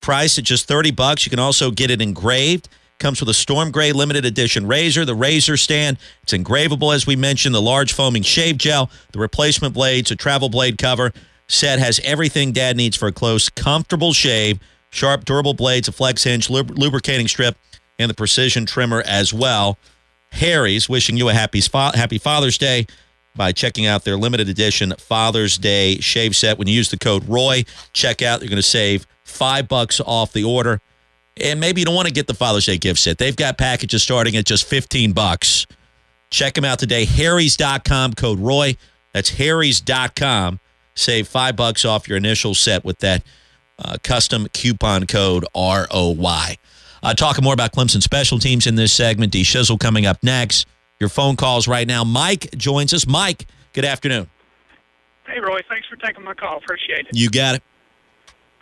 priced at just 30 bucks. You can also get it engraved. Comes with a Storm Gray limited edition razor, the razor stand. It's engravable, as we mentioned, the large foaming shave gel, the replacement blades, a travel blade cover. Set has everything dad needs for a close, comfortable shave. Sharp, durable blades, a flex hinge, lub- lubricating strip, and the precision trimmer as well. Harry's wishing you a happy, happy Father's Day by checking out their limited edition Father's Day shave set. When you use the code ROY, check out, you're going to save five bucks off the order. And maybe you don't want to get the Father's Day gift set. They've got packages starting at just 15 bucks. Check them out today. Harry's.com, code ROY. That's Harry's.com. Save five bucks off your initial set with that uh, custom coupon code ROY. Uh, talking more about Clemson special teams in this segment. D Shizzle coming up next. Your phone calls right now. Mike joins us. Mike, good afternoon. Hey, Roy. Thanks for taking my call. Appreciate it. You got it.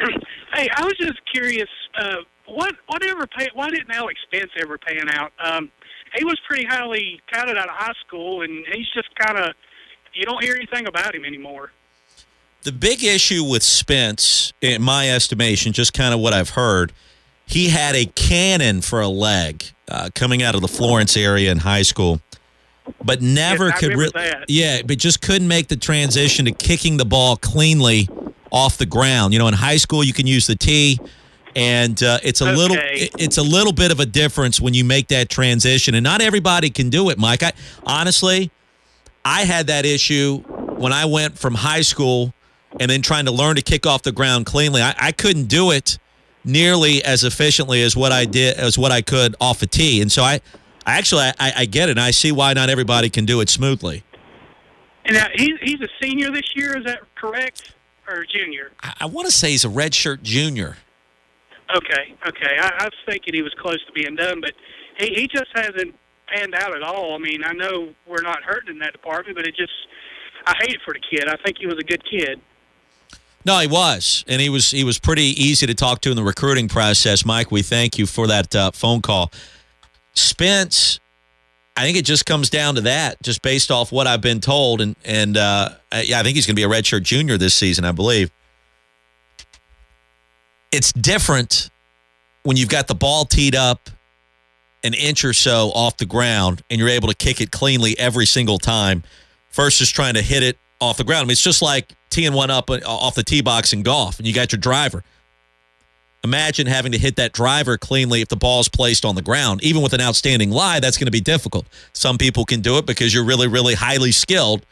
hey, I was just curious. Uh, what whatever pay? Why didn't Alex Spence ever pan out? Um, he was pretty highly touted out of high school, and he's just kind of you don't hear anything about him anymore. The big issue with Spence, in my estimation, just kind of what I've heard, he had a cannon for a leg uh, coming out of the Florence area in high school, but never Yes, could really. Yeah, but just couldn't make the transition to kicking the ball cleanly off the ground. You know, in high school you can use the tee, and uh, it's a little Okay. it- it's a little bit of a difference when you make that transition, and not everybody can do it, Mike. I honestly, I had that issue when I went from high school and then trying to learn to kick off the ground cleanly. I, I couldn't do it nearly as efficiently as what I did as what I could off a tee, and so I. I Actually, I, I get it. and I see why not everybody can do it smoothly. And now he's he's a senior this year. Is that correct, or junior? I, I want to say he's a redshirt junior. Okay, okay. I, I was thinking he was close to being done, but he he just hasn't panned out at all. I mean, I know we're not hurting in that department, but it just I hate it for the kid. I think he was a good kid. No, he was, and he was he was pretty easy to talk to in the recruiting process. Mike, we thank you for that uh, phone call. Spence, I think it just comes down to that, just based off what I've been told, and and uh, yeah, I think he's going to be a redshirt junior this season, I believe. It's different when you've got the ball teed up an inch or so off the ground, and you're able to kick it cleanly every single time, versus trying to hit it off the ground. I mean, it's just like teeing one up uh, off the tee box in golf, and you got your driver. Imagine having to hit that driver cleanly if the ball's placed on the ground. Even with an outstanding lie, that's going to be difficult. Some people can do it because you're really, really highly skilled.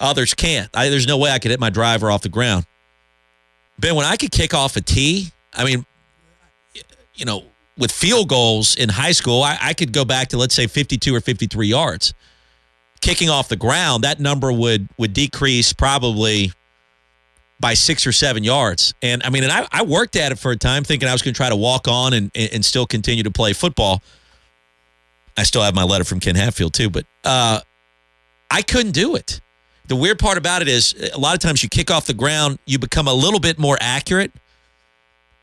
Others can't. I, there's no way I could hit my driver off the ground. Ben, when I could kick off a tee, I mean, you know, with field goals in high school, I, I could go back to let's say 52 or 53 yards. Kicking off the ground, that number would would decrease probably by six or seven yards. And I mean, and I, I worked at it for a time thinking I was going to try to walk on and, and still continue to play football. I still have my letter from Ken Hatfield too, but uh, I couldn't do it. The weird part about it is a lot of times you kick off the ground, you become a little bit more accurate,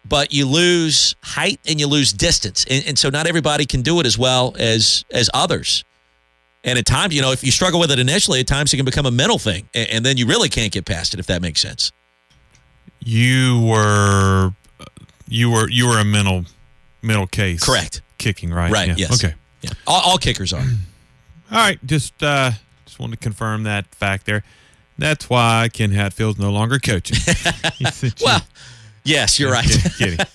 but you lose height and you lose distance. And, and so not everybody can do it as well as as others. And at times, you know, if you struggle with it initially, at times it can become a mental thing. And, and then you really can't get past it, if that makes sense. You were you were you were a mental mental case. Correct. Kicking, right? Right, Yeah. yes. Okay. Yeah. All, all kickers are. All right. Just uh just wanted to confirm that fact there. That's why Ken Hatfield's no longer coaching. He sent you- Well, yes, you're right. Kidding.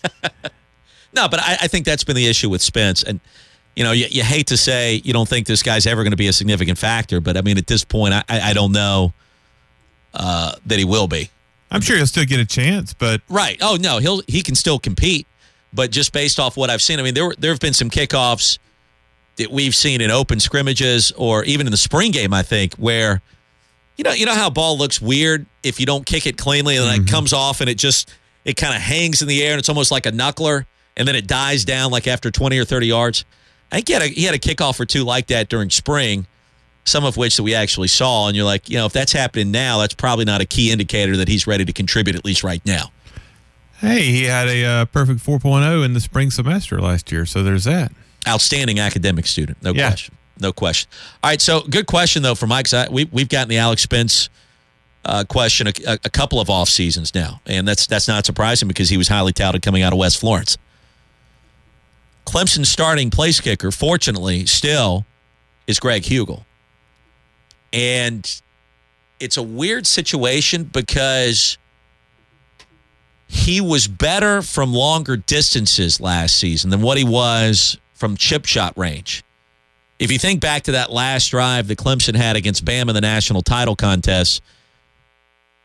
No, but I, I think that's been the issue with Spence. And, you know, you, you hate to say you don't think this guy's ever going to be a significant factor, but I mean, at this point, I, I I don't know uh, that he will be. I'm sure he'll still get a chance, but Right. Oh, no, he'll he can still compete, but just based off what I've seen, I mean, there, there have been some kickoffs that we've seen in open scrimmages or even in the spring game, I think, where, you know, you know how a ball looks weird if you don't kick it cleanly and then it mm-hmm. comes off and it just, it kind of hangs in the air and it's almost like a knuckler and then it dies down like after 20 or 30 yards. I think he had a, he had a kickoff or two like that during spring, some of which that we actually saw. And you're like, you know, if that's happening now, that's probably not a key indicator that he's ready to contribute at least right now. hey, he had a uh, perfect 4.0 in the spring semester last year, so there's that. Outstanding academic student, no Yeah. question, no question. All right, so good question though for Mike. I, we we've gotten the Alex Spence uh, question a, a couple of off seasons now, and that's that's not surprising because he was highly touted coming out of West Florence. Clemson's starting place kicker, fortunately, still is Greg Hugel, and it's a weird situation because he was better from longer distances last season than what he was from chip shot range. If you think back to that last drive that Clemson had against Bama in the national title contest,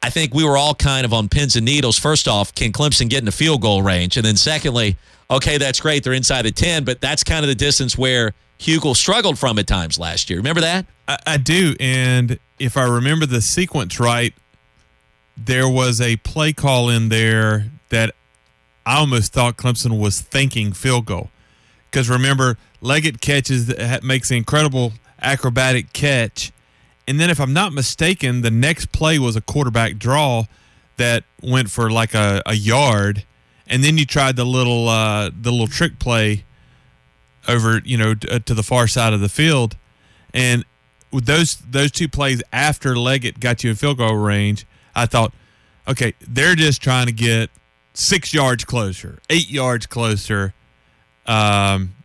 I think we were all kind of on pins and needles. First off, can Clemson get in the field goal range? And then secondly, okay, that's great. They're inside the 10, but that's kind of the distance where Hugel struggled from at times last year. Remember that? I, I do. And if I remember the sequence right, there was a play call in there that I almost thought Clemson was thinking field goal. Because remember, Leggett catches, makes an incredible acrobatic catch. And then, if I'm not mistaken, the next play was a quarterback draw that went for like a, a yard. And then you tried the little uh, the little trick play over, you know, to, uh, to the far side of the field. And with those those two plays after Leggett got you in field goal range, I thought, okay, they're just trying to get six yards closer, eight yards closer. Um,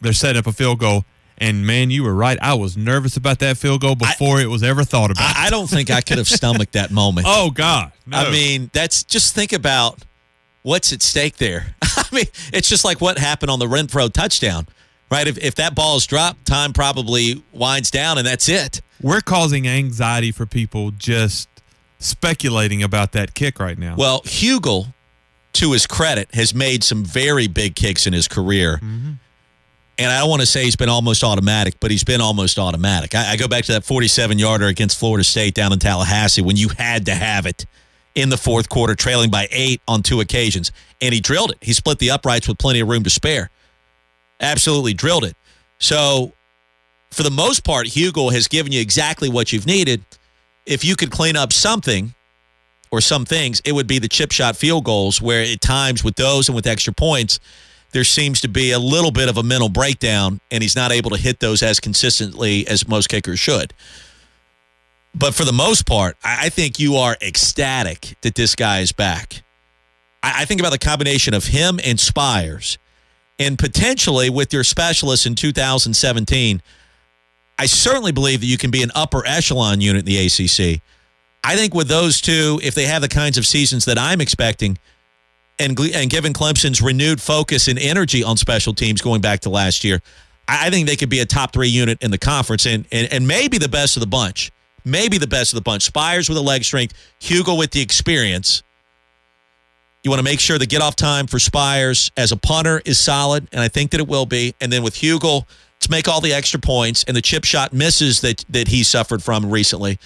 they're setting up a field goal. And man, you were right. I was nervous about that field goal before I, it was ever thought about. I, I, don't think I could have stomached that moment. Oh God! No. I mean, that's just think about what's at stake there. I mean, it's just like what happened on the Renfrow touchdown, right? If if that ball is dropped, time probably winds down, and that's it. We're causing anxiety for people just speculating about that kick right now. Well, Hugel, to his credit, has made some very big kicks in his career. Mm-hmm. And I don't want to say he's been almost automatic, but he's been almost automatic. I, I go back to that 47 yarder against Florida State down in Tallahassee when you had to have it in the fourth quarter, trailing by eight on two occasions. And he drilled it. He split the uprights with plenty of room to spare. Absolutely drilled it. So, for the most part, Hugel has given you exactly what you've needed if you could clean up something or some things, it would be the chip shot field goals, where at times with those and with extra points, there seems to be a little bit of a mental breakdown, and he's not able to hit those as consistently as most kickers should. But for the most part, I think you are ecstatic that this guy is back. I think about the combination of him and Spiers, and potentially with your specialists in 2017 I certainly believe that you can be an upper echelon unit in the ACC. I think with those two, if they have the kinds of seasons that I'm expecting, and and given Clemson's renewed focus and energy on special teams going back to last year, I think they could be a top three unit in the conference and and, and maybe the best of the bunch. Maybe the best of the bunch. Spiers with the leg strength, Hugel with the experience. You want to make sure the get off time for Spiers as a punter is solid, and I think that it will be. And then with Hugel, Let's make all the extra points and the chip shot misses that that he suffered from recently.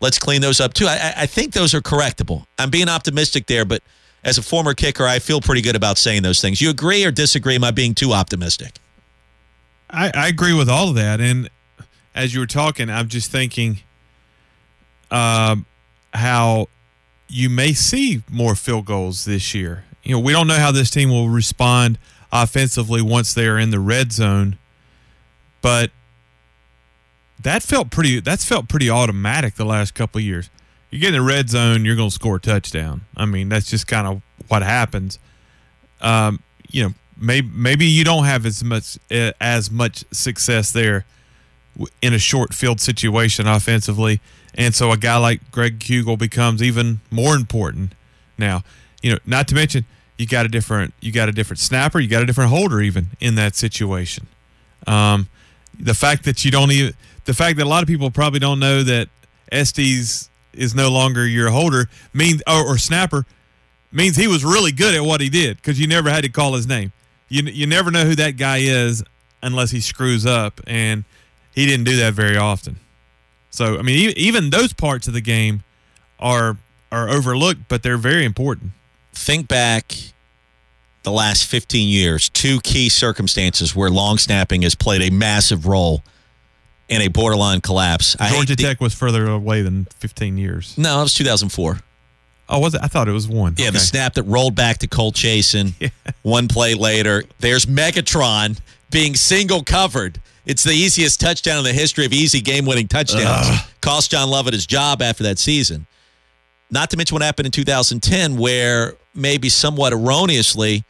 Let's clean those up too. I, I think those are correctable. I'm being optimistic there, but as a former kicker, I feel pretty good about saying those things. You agree or disagree? Am I being too optimistic? I, I agree with all of that. And as you were talking, I'm just thinking um, how you may see more field goals this year. You know, we don't know how this team will respond offensively once they are in the red zone but that felt pretty. That's felt pretty automatic the last couple of years. You get in the red zone, you're going to score a touchdown. I mean, that's just kind of what happens. Um, you know, maybe maybe you don't have as much uh, as much success there in a short field situation offensively, and so a guy like Greg Hugel becomes even more important now. You know, not to mention you got a different you got a different snapper, you got a different holder even in that situation. Um, the fact that you don't even the fact that a lot of people probably don't know that Estes is no longer your holder means or, or snapper means he was really good at what he did because you never had to call his name. You you never know who that guy is unless he screws up, and he didn't do that very often. So I mean, even those parts of the game are are overlooked, but they're very important. Think back the last 15 years, two key circumstances where long snapping has played a massive role in a borderline collapse. Georgia Tech was further away than 15 years. No, it was 2004. Oh, was it? I thought it was one. Yeah, okay. the snap that rolled back to Cole Chason. Yeah. One play later, there's Megatron being single covered. It's the easiest touchdown in the history of easy game winning touchdowns. Ugh. Cost John Lovett his job after that season. Not to mention what happened in 2010, where maybe somewhat erroneously,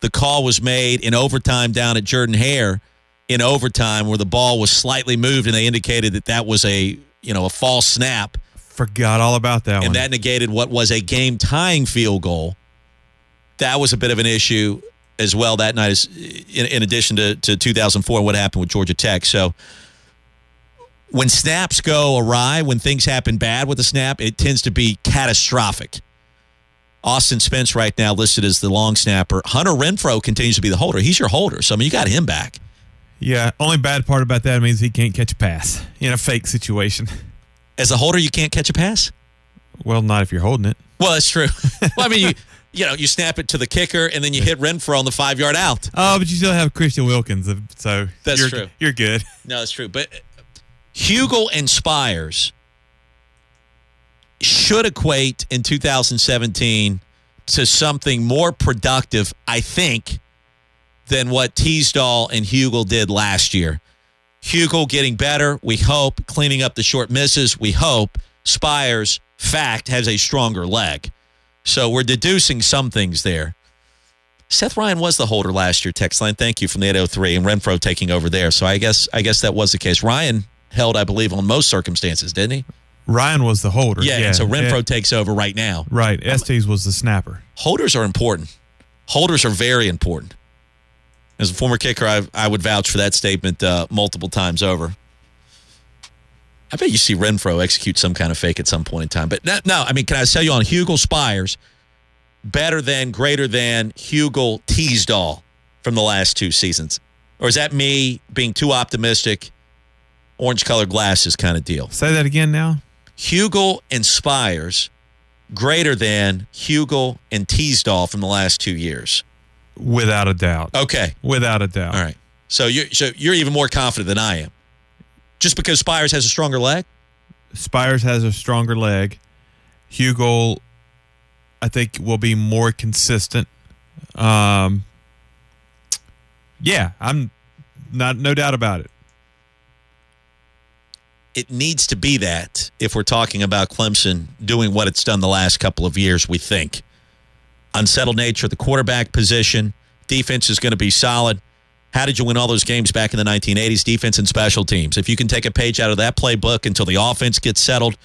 the call was made in overtime down at Jordan Hare in overtime, where the ball was slightly moved, and they indicated that that was a you know a false snap, Forgot all about that one. and that negated what was a game tying field goal. That was a bit of an issue as well that night, as in, in addition to, to 2004 and what happened with Georgia Tech. So when snaps go awry, when things happen bad with a snap, it tends to be catastrophic. Austin Spence right now listed as the long snapper. Hunter Renfrow continues to be the holder. He's your holder, so I mean you got him back. yeah, only bad part about that means he can't catch a pass in a fake situation. As a holder, you can't catch a pass. Well, not if you're holding it. Well, that's true. well, I mean, you you know, you snap it to the kicker and then you hit Renfrow on the five yard out. Oh, but you still have Christian Wilkins, uh, so That's you're, true. You're good. No, that's true. But Hugel and Spiers should equate in 2017 to something more productive, I think, than what Teasdall and Hugel did last year. Hugel getting better, we hope, cleaning up the short misses, we hope. Spiers, fact, has a stronger leg. So we're deducing some things there. Seth Ryan was the holder last year, text line. Thank you from the 803 and Renfrow taking over there. So I guess I guess that was the case. Ryan held, I believe, on most circumstances, didn't he? Ryan was the holder. Yeah, and so Renfrow yeah, takes over right now. right. Estes was the snapper. Holders are important. Holders are very important. As a former kicker, I, I would vouch for that statement uh, multiple times over. I bet you see Renfrow execute some kind of fake at some point in time. But no, no I mean, can I tell you on Hugel Spiers, better than, greater than Hugel Teasdall from the last two seasons? Or is that me being too optimistic, orange colored glasses kind of deal? Say that again now. Hugel and Spiers greater than Hugel and Teasdall from the last two years. Without a doubt. Okay. Without a doubt. All right. So you're so you're even more confident than I am. Just because Spiers has a stronger leg? Spiers has a stronger leg. Hugel, I think, will be more consistent. Um, yeah, I'm not no doubt about it. It needs to be that if we're talking about Clemson doing what it's done the last couple of years, we think. Unsettled nature of the quarterback position. Defense is going to be solid. How did you win all those games back in the 1980s? Defense and special teams. If you can take a page out of that playbook until the offense gets settled,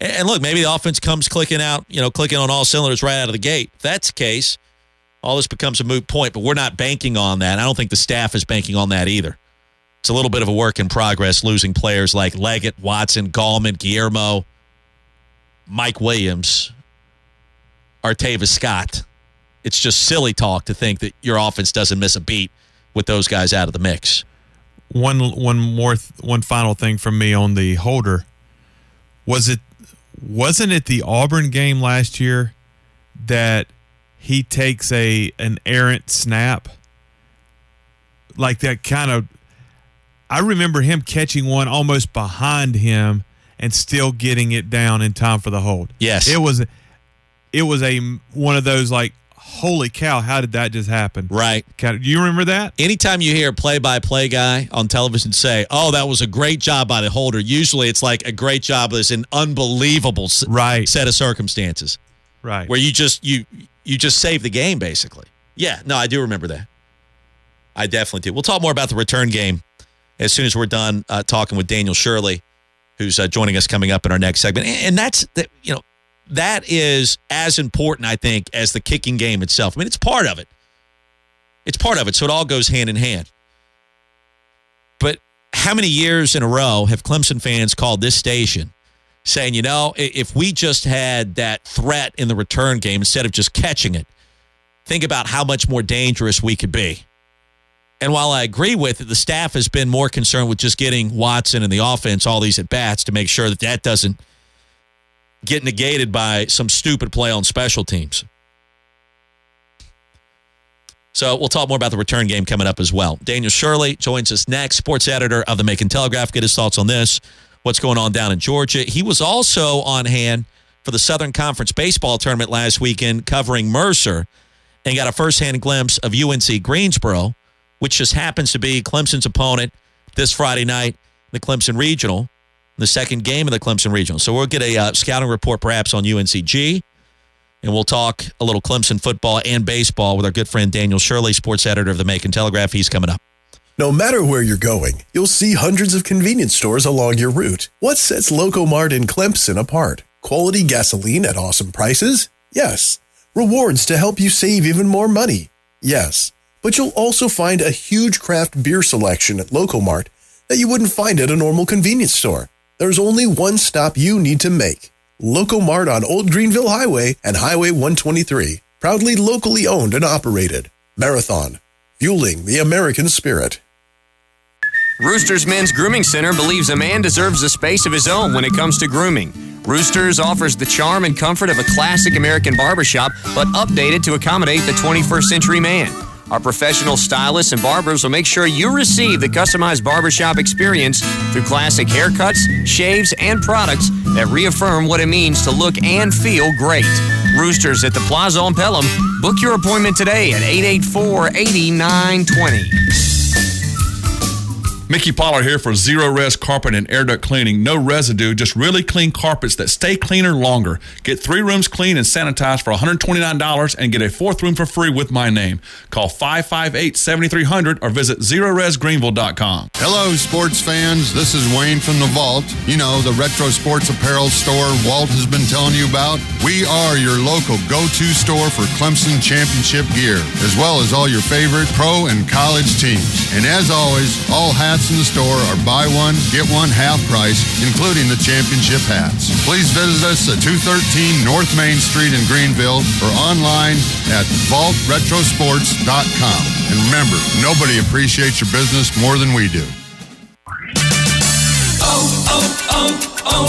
and look, maybe the offense comes clicking out, you know, clicking on all cylinders right out of the gate. If that's the case, all this becomes a moot point, but we're not banking on that. I don't think the staff is banking on that either. It's a little bit of a work in progress losing players like Leggett, Watson, Gallman, Guillermo, Mike Williams, Artavis Scott. It's just silly talk to think that your offense doesn't miss a beat with those guys out of the mix. One one more th- one final thing from me on the holder. Was it wasn't it the Auburn game last year that he takes a an errant snap like that kind of I remember him catching one almost behind him and still getting it down in time for the hold. Yes. It was it was a one of those like holy cow how did that just happen? Right. Do you remember that? Anytime you hear a play by play guy on television say, oh, that was a great job by the holder, usually it's like a great job is an unbelievable Right. set of circumstances Right. where you just you you just save the game basically. Yeah, no, I do remember that. I definitely do. We'll talk more about the return game as soon as we're done uh, talking with Daniel Shirley, who's uh, joining us coming up in our next segment. And, and that's that you know that is as important, I think, as the kicking game itself. I mean, it's part of it. It's part of it, so it all goes hand in hand. But how many years in a row have Clemson fans called this station saying, you know, if we just had that threat in the return game instead of just catching it, think about how much more dangerous we could be. And while I agree with it, the staff has been more concerned with just getting Watson and the offense all these at bats to make sure that that doesn't get negated by some stupid play on special teams. So we'll talk more about the return game coming up as well. Daniel Shirley joins us next, sports editor of the Macon Telegraph. Get his thoughts on this, what's going on down in Georgia. He was also on hand for the Southern Conference baseball tournament last weekend, covering Mercer, and got a firsthand glimpse of UNC Greensboro, which just happens to be Clemson's opponent this Friday night, the Clemson Regional. The second game of the Clemson Regional. So we'll get a uh, scouting report perhaps on UNCG, and we'll talk a little Clemson football and baseball with our good friend Daniel Shirley, sports editor of the Macon Telegraph. He's coming up. No matter where you're going, you'll see hundreds of convenience stores along your route. What sets Locomart in Clemson apart? Quality gasoline at awesome prices? Yes. Rewards to help you save even more money? Yes. But you'll also find a huge craft beer selection at Locomart that you wouldn't find at a normal convenience store. There's only one stop you need to make. Locomart on Old Greenville Highway and Highway 123. Proudly locally owned and operated. Marathon. Fueling the American spirit. Roosters Men's Grooming Center believes a man deserves a space of his own when it comes to grooming. Roosters offers the charm and comfort of a classic American barbershop, but updated to accommodate the 21st century man. Our professional stylists and barbers will make sure you receive the customized barbershop experience through classic haircuts, shaves, and products that reaffirm what it means to look and feel great. Roosters at the Plaza on Pelham. Book your appointment today at 884 8920. Mickey Pollard here for Zero Res Carpet and Air Duct Cleaning. No residue, just really clean carpets that stay cleaner longer. Get three rooms clean and sanitized for $129 and get a fourth room for free with my name. Call 558 7300 or visit ZeroResGreenville.com. Hello, sports fans. This is Wayne from the Vault. You know, the retro sports apparel store Walt has been telling you about. We are your local go to store for Clemson championship gear, as well as all your favorite pro and college teams. And as always, all hats in the store are buy one, get one half price, including the championship hats. Please visit us at 213 North Main Street in Greenville or online at vaultretrosports.com. And remember, nobody appreciates your business more than we do. Oh, oh, oh,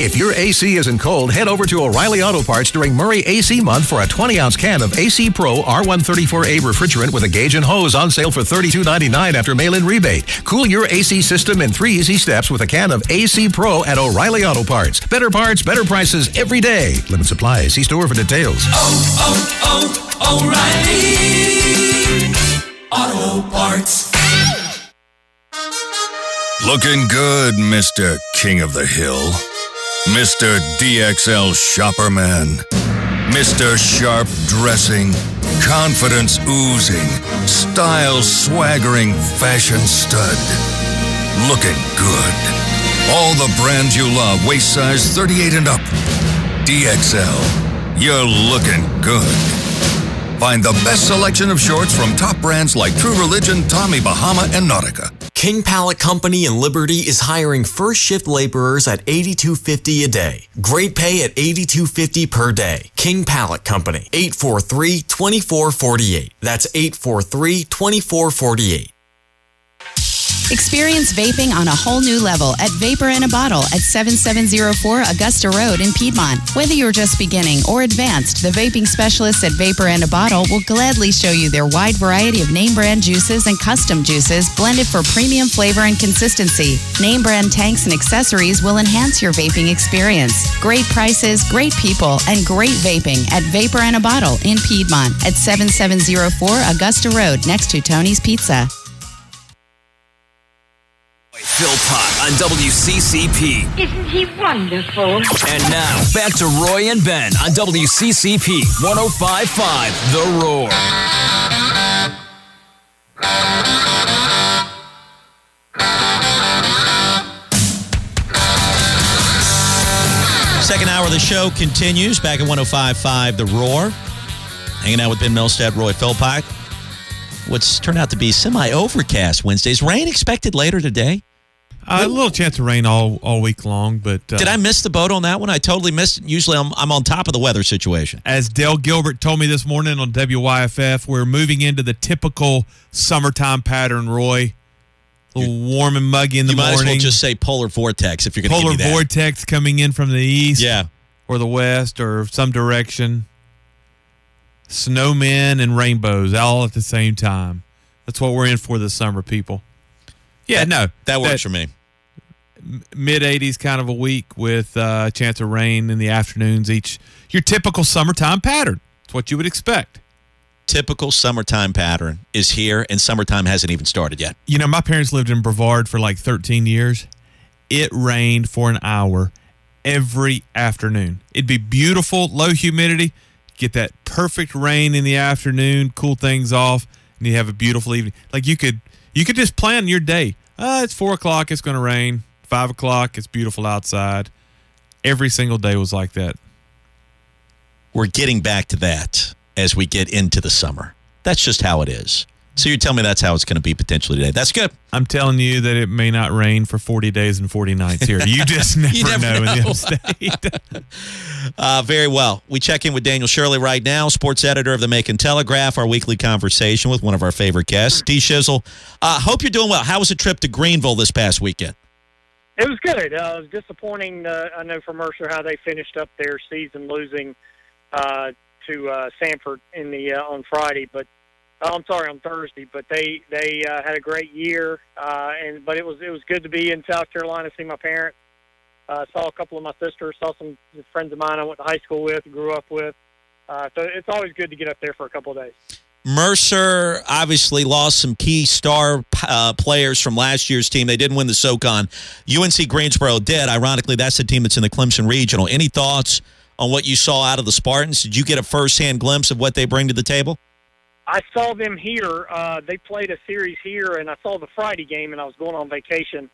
If your AC isn't cold, head over to O'Reilly Auto Parts during Murray AC Month for a 20 ounce can of AC Pro R134A refrigerant with a gauge and hose on sale for $32.99 after mail in rebate. Cool your AC system in three easy steps with a can of AC Pro at O'Reilly Auto Parts. Better parts, better prices every day. Limit supply. See store for details. Oh, oh, oh, O'Reilly Auto Parts. Looking good, Mr. King of the Hill. Mr. DXL Shopperman. Mr. Sharp Dressing. Confidence oozing. Style swaggering fashion stud. Looking good. All the brands you love, waist size 38 and up. DXL. You're looking good. Find the best selection of shorts from top brands like True Religion, Tommy Bahama, and Nautica. King Pallet Company in Liberty is hiring first shift laborers at 8250 a day. Great pay at 8250 per day. King Pallet Company, 843-2448. That's 843-2448. Experience vaping on a whole new level at Vapor in a Bottle at 7704 Augusta Road in Piedmont. Whether you're just beginning or advanced, the vaping specialists at Vapor in a Bottle will gladly show you their wide variety of name brand juices and custom juices blended for premium flavor and consistency. Name brand tanks and accessories will enhance your vaping experience. Great prices, great people, and great vaping at Vapor in a Bottle in Piedmont at 7704 Augusta Road next to Tony's Pizza. Philpott on WCCP. Isn't he wonderful? And now, back to Roy and Ben on WCCP 1055 The Roar. Second hour of the show continues back at 1055 The Roar. Hanging out with Ben Milstead, Roy Philpott. What's turned out to be semi overcast Wednesdays. Rain expected later today. Uh, a little chance of rain all, all week long, but uh, Did I miss the boat on that one? I totally missed it. Usually I'm, I'm on top of the weather situation. as Dale Gilbert told me this morning on WYFF, we're moving into the typical summertime pattern. Roy, a little warm and muggy in the you might morning. as well just say polar vortex if you're going to polar that. vortex coming in from the east, Yeah. or the west, or some direction. Snowmen and rainbows all at the same time. That's what we're in for this summer, people. Yeah, no, That works for me. Mid 80s kind of a week with uh, a chance of rain in the afternoons each your typical summertime pattern it's what you would expect Typical summertime pattern is here, and summertime hasn't even started yet. you know my parents lived in brevard for like 13 years it rained for an hour every afternoon. It'd be beautiful, low humidity, get that perfect rain in the afternoon, cool things off, and you have a beautiful evening. Like you could you could just plan your day. Uh, it's four o'clock, it's gonna rain. Five o'clock, it's beautiful outside. Every single day was like that. We're getting back to that as we get into the summer. That's just how it is. So you tell me that's how it's going to be potentially today. That's good. I'm telling you that it may not rain for 40 days and 40 nights here. You just never, You never know, in know. the upstate. Uh, very well. We check in with Daniel Shirley right now, sports editor of the Macon Telegraph, our weekly conversation with one of our favorite guests, D. Shizzle. Uh, hope you're doing well. How was the trip to Greenville this past weekend? It was good. Uh, it was disappointing. Uh, I know for Mercer how they finished up their season losing uh, to uh, Samford in the uh, on Friday, but oh, I'm sorry on Thursday. But they they uh, had a great year, uh, and but it was it was good to be in South Carolina, see my parents. Uh, saw a couple of my sisters, saw some friends of mine I went to high school with, grew up with. Uh, so it's always good to get up there for a couple of days. Mercer obviously lost some key star uh, players from last year's team. They didn't win the SoCon. UNC Greensboro did. Ironically, that's the team that's in the Clemson Regional. Any thoughts on what you saw out of the Spartans? Did you get a firsthand glimpse of what they bring to the table? I saw them here. Uh, they played a series here, and I saw the Friday game, and I was going on vacation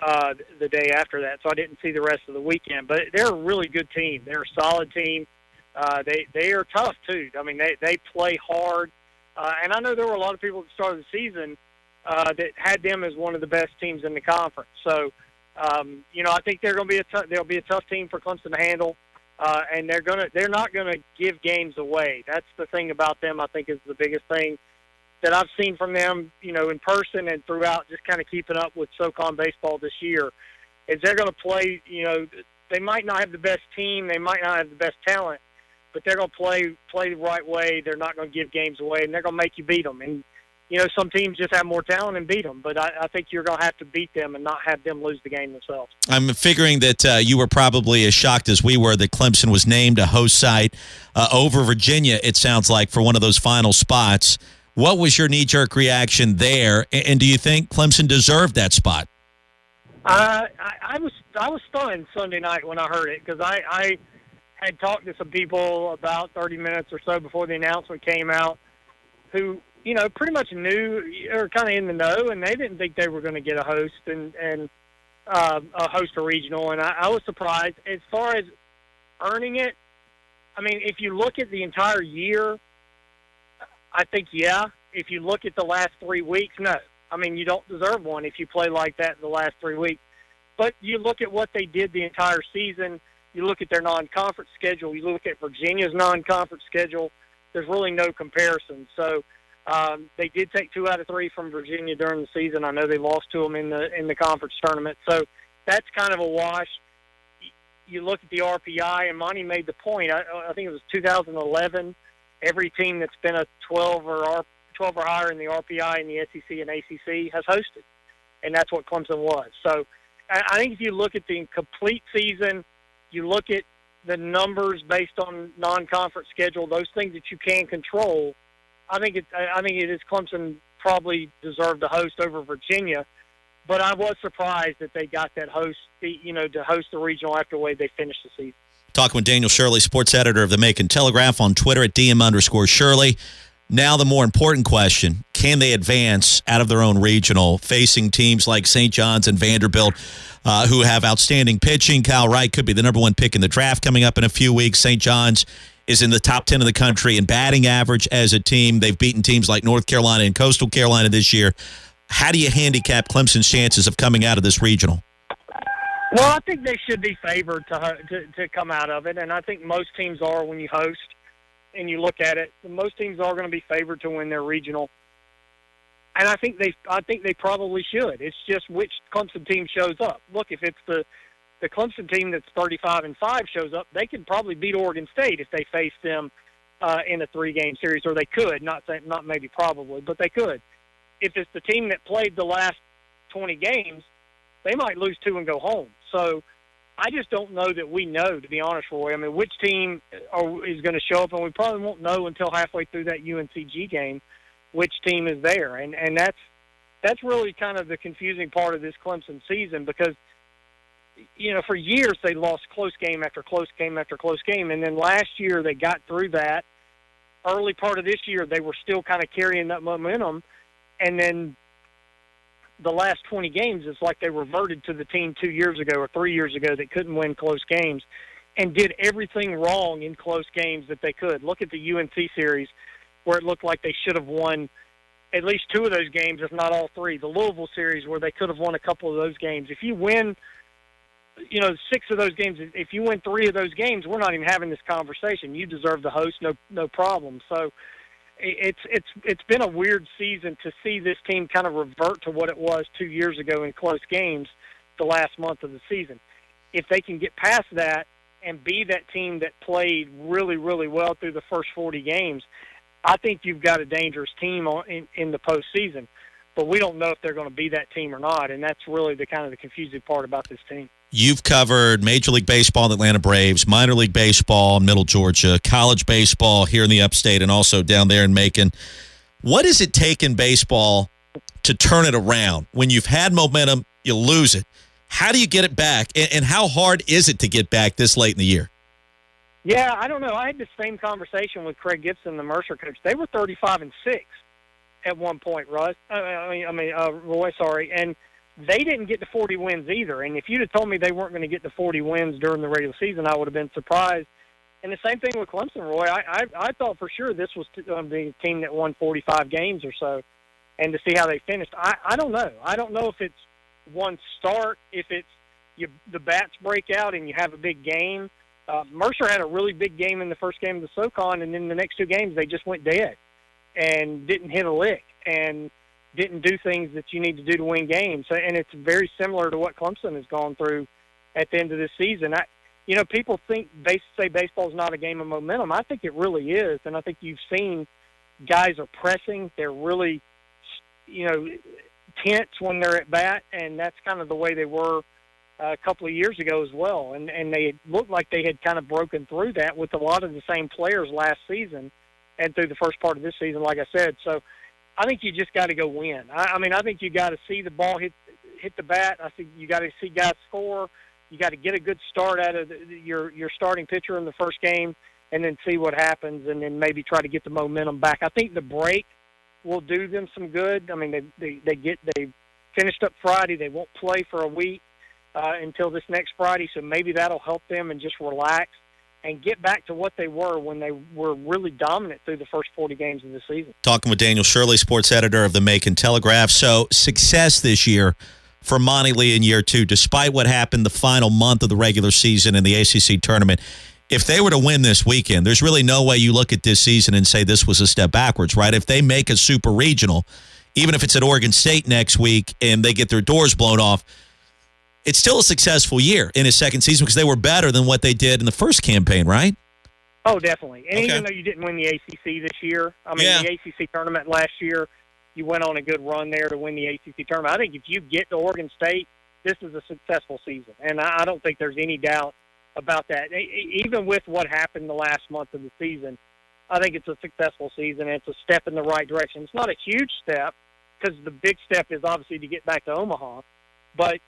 uh, the day after that, so I didn't see the rest of the weekend. But they're a really good team. They're a solid team. Uh, they they are tough too. I mean, they they play hard, uh, and I know there were a lot of people at the start of the season uh, that had them as one of the best teams in the conference. So, um, you know, I think they're going to be a t- they'll be a tough team for Clemson to handle. Uh, and they're gonna they're not gonna give games away. That's the thing about them. I think is the biggest thing that I've seen from them, you know, in person and throughout, just kind of keeping up with SoCon baseball this year, is they're going to play. You know, they might not have the best team, they might not have the best talent, but they're going to play play the right way. They're not going to give games away, and they're going to make you beat them. And you know, some teams just have more talent and beat them, but I, I think you're going to have to beat them and not have them lose the game themselves. I'm figuring that uh, you were probably as shocked as we were that Clemson was named a host site uh, over Virginia, it sounds like, for one of those final spots. What was your knee jerk reaction there? A- And do you think Clemson deserved that spot? Uh, I, I was I was stunned Sunday night when I heard it because I, I had talked to some people about 30 minutes or so before the announcement came out, who you know pretty much knew or kind of in the know, and they didn't think they were going to get a host and and uh, a host a regional, and I, I was surprised as far as earning it. I mean, if you look at the entire year, I think yeah. If you look at the last three weeks, no. I mean, you don't deserve one if you play like that in the last three weeks. But you look at what they did the entire season. You look at their non-conference schedule. You look at Virginia's non-conference schedule. There's really no comparison. So um, they did take two out of three from Virginia during the season. I know they lost to them in the in the conference tournament. So that's kind of a wash. You look at the RPI, and Monte made the point. I, I think it was 2011. Every team that's been a 12 or R, 12 or higher in the RPI in the SEC and ACC has hosted, and that's what Clemson was. So I think if you look at the complete season, you look at the numbers based on non-conference schedule, those things that you can control. I think it. I think it is Clemson probably deserved to host over Virginia, but I was surprised that they got that host. You know, to host the regional after the way they finished the season. Talking with Daniel Shirley, sports editor of the Macon Telegraph on Twitter at DM underscore Shirley. Now, the more important question can they advance out of their own regional, facing teams like St. John's and Vanderbilt, uh, who have outstanding pitching? Kyle Wright could be the number one pick in the draft coming up in a few weeks. St. John's is in the top 10 of the country in batting average as a team. They've beaten teams like North Carolina and Coastal Carolina this year. How do you handicap Clemson's chances of coming out of this regional? Well, I think they should be favored to, to to come out of it, and I think most teams are when you host and you look at it. Most teams are going to be favored to win their regional, and I think they I think they probably should. It's just which Clemson team shows up. Look, if it's the the Clemson team that's 35 and five shows up, they could probably beat Oregon State if they face them uh, in a three game series, or they could. Not say, not maybe probably, but they could. If it's the team that played the last 20 games, they might lose two and go home. So I just don't know that we know, to be honest, Roy. I mean, which team are, is going to show up, and we probably won't know until halfway through that UNCG game which team is there, and and that's that's really kind of the confusing part of this Clemson season because you know, for years they lost close game after close game after close game, and then last year they got through that. Early part of this year, they were still kind of carrying that momentum, and then the last 20 games, it's like they reverted to the team two years ago or three years ago that couldn't win close games, and did everything wrong in close games that they could. Look at the UNC series, where it looked like they should have won at least two of those games, if not all three. The Louisville series, where they could have won a couple of those games. If you win you know, six of those games. If you win three of those games, we're not even having this conversation. You deserve the host, no, no problem. So it's it's it's been a weird season to see this team kind of revert to what it was two years ago in close games, the last month of the season. If they can get past that and be that team that played really really well through the first 40 games, I think you've got a dangerous team on, in in the postseason. But we don't know if they're going to be that team or not, and that's really the kind of the confusing part about this team. You've covered Major League Baseball Atlanta Braves, minor league baseball Middle Georgia, college baseball here in the upstate, and also down there in Macon. What does it take in baseball to turn it around? When you've had momentum, you lose it. How do you get it back? And, how hard is it to get back this late in the year? Yeah, I don't know. I had the same conversation with Craig Gibson, the Mercer coach. They were 35 and 6 at one point, Russ. I mean, I mean uh, Roy, sorry. And – they didn't get to 40 wins either. And if you'd have told me they weren't going to get to 40 wins during the regular season, I would have been surprised. And the same thing with Clemson, Roy. I I, I thought for sure this was um, the team that won 45 games or so, and to see how they finished, I I don't know. I don't know if it's one start, if it's you the bats break out and you have a big game. Uh, Mercer had a really big game in the first game of the SoCon, and then the next two games they just went dead and didn't hit a lick. And didn't do things that you need to do to win games. And it's very similar to what Clemson has gone through at the end of this season. I, you know, people think base, say baseball is not a game of momentum. I think it really is, and I think you've seen guys are pressing. They're really, you know, tense when they're at bat, and that's kind of the way they were uh, a couple of years ago as well. And and they looked like they had kind of broken through that with a lot of the same players last season and through the first part of this season, like I said. So I think you just got to go win. I, I mean, I think you got to see the ball hit hit the bat. I think you got to see guys score. You got to get a good start out of the, your your starting pitcher in the first game, and then see what happens, and then maybe try to get the momentum back. I think the break will do them some good. I mean, they they, they get they finished up Friday. They won't play for a week uh, until this next Friday, so maybe that'll help them and just relax and get back to what they were when they were really dominant through the first 40 games of the season. Talking with Daniel Shirley, sports editor of the Macon Telegraph. So, success this year for Monte Lee in year two, despite what happened the final month of the regular season in the ACC tournament. If they were to win this weekend, there's really no way you look at this season and say this was a step backwards, right? If they make a super regional, even if it's at Oregon State next week and they get their doors blown off, it's still a successful year in his second season because they were better than what they did in the first campaign, right? Oh, definitely. And okay. even though you didn't win the ACC this year, I mean, yeah. the ACC tournament last year, you went on a good run there to win the ACC tournament. I think if you get to Oregon State, this is a successful season, and I don't think there's any doubt about that. Even with what happened the last month of the season, I think it's a successful season. And it's a step in the right direction. It's not a huge step because the big step is obviously to get back to Omaha, but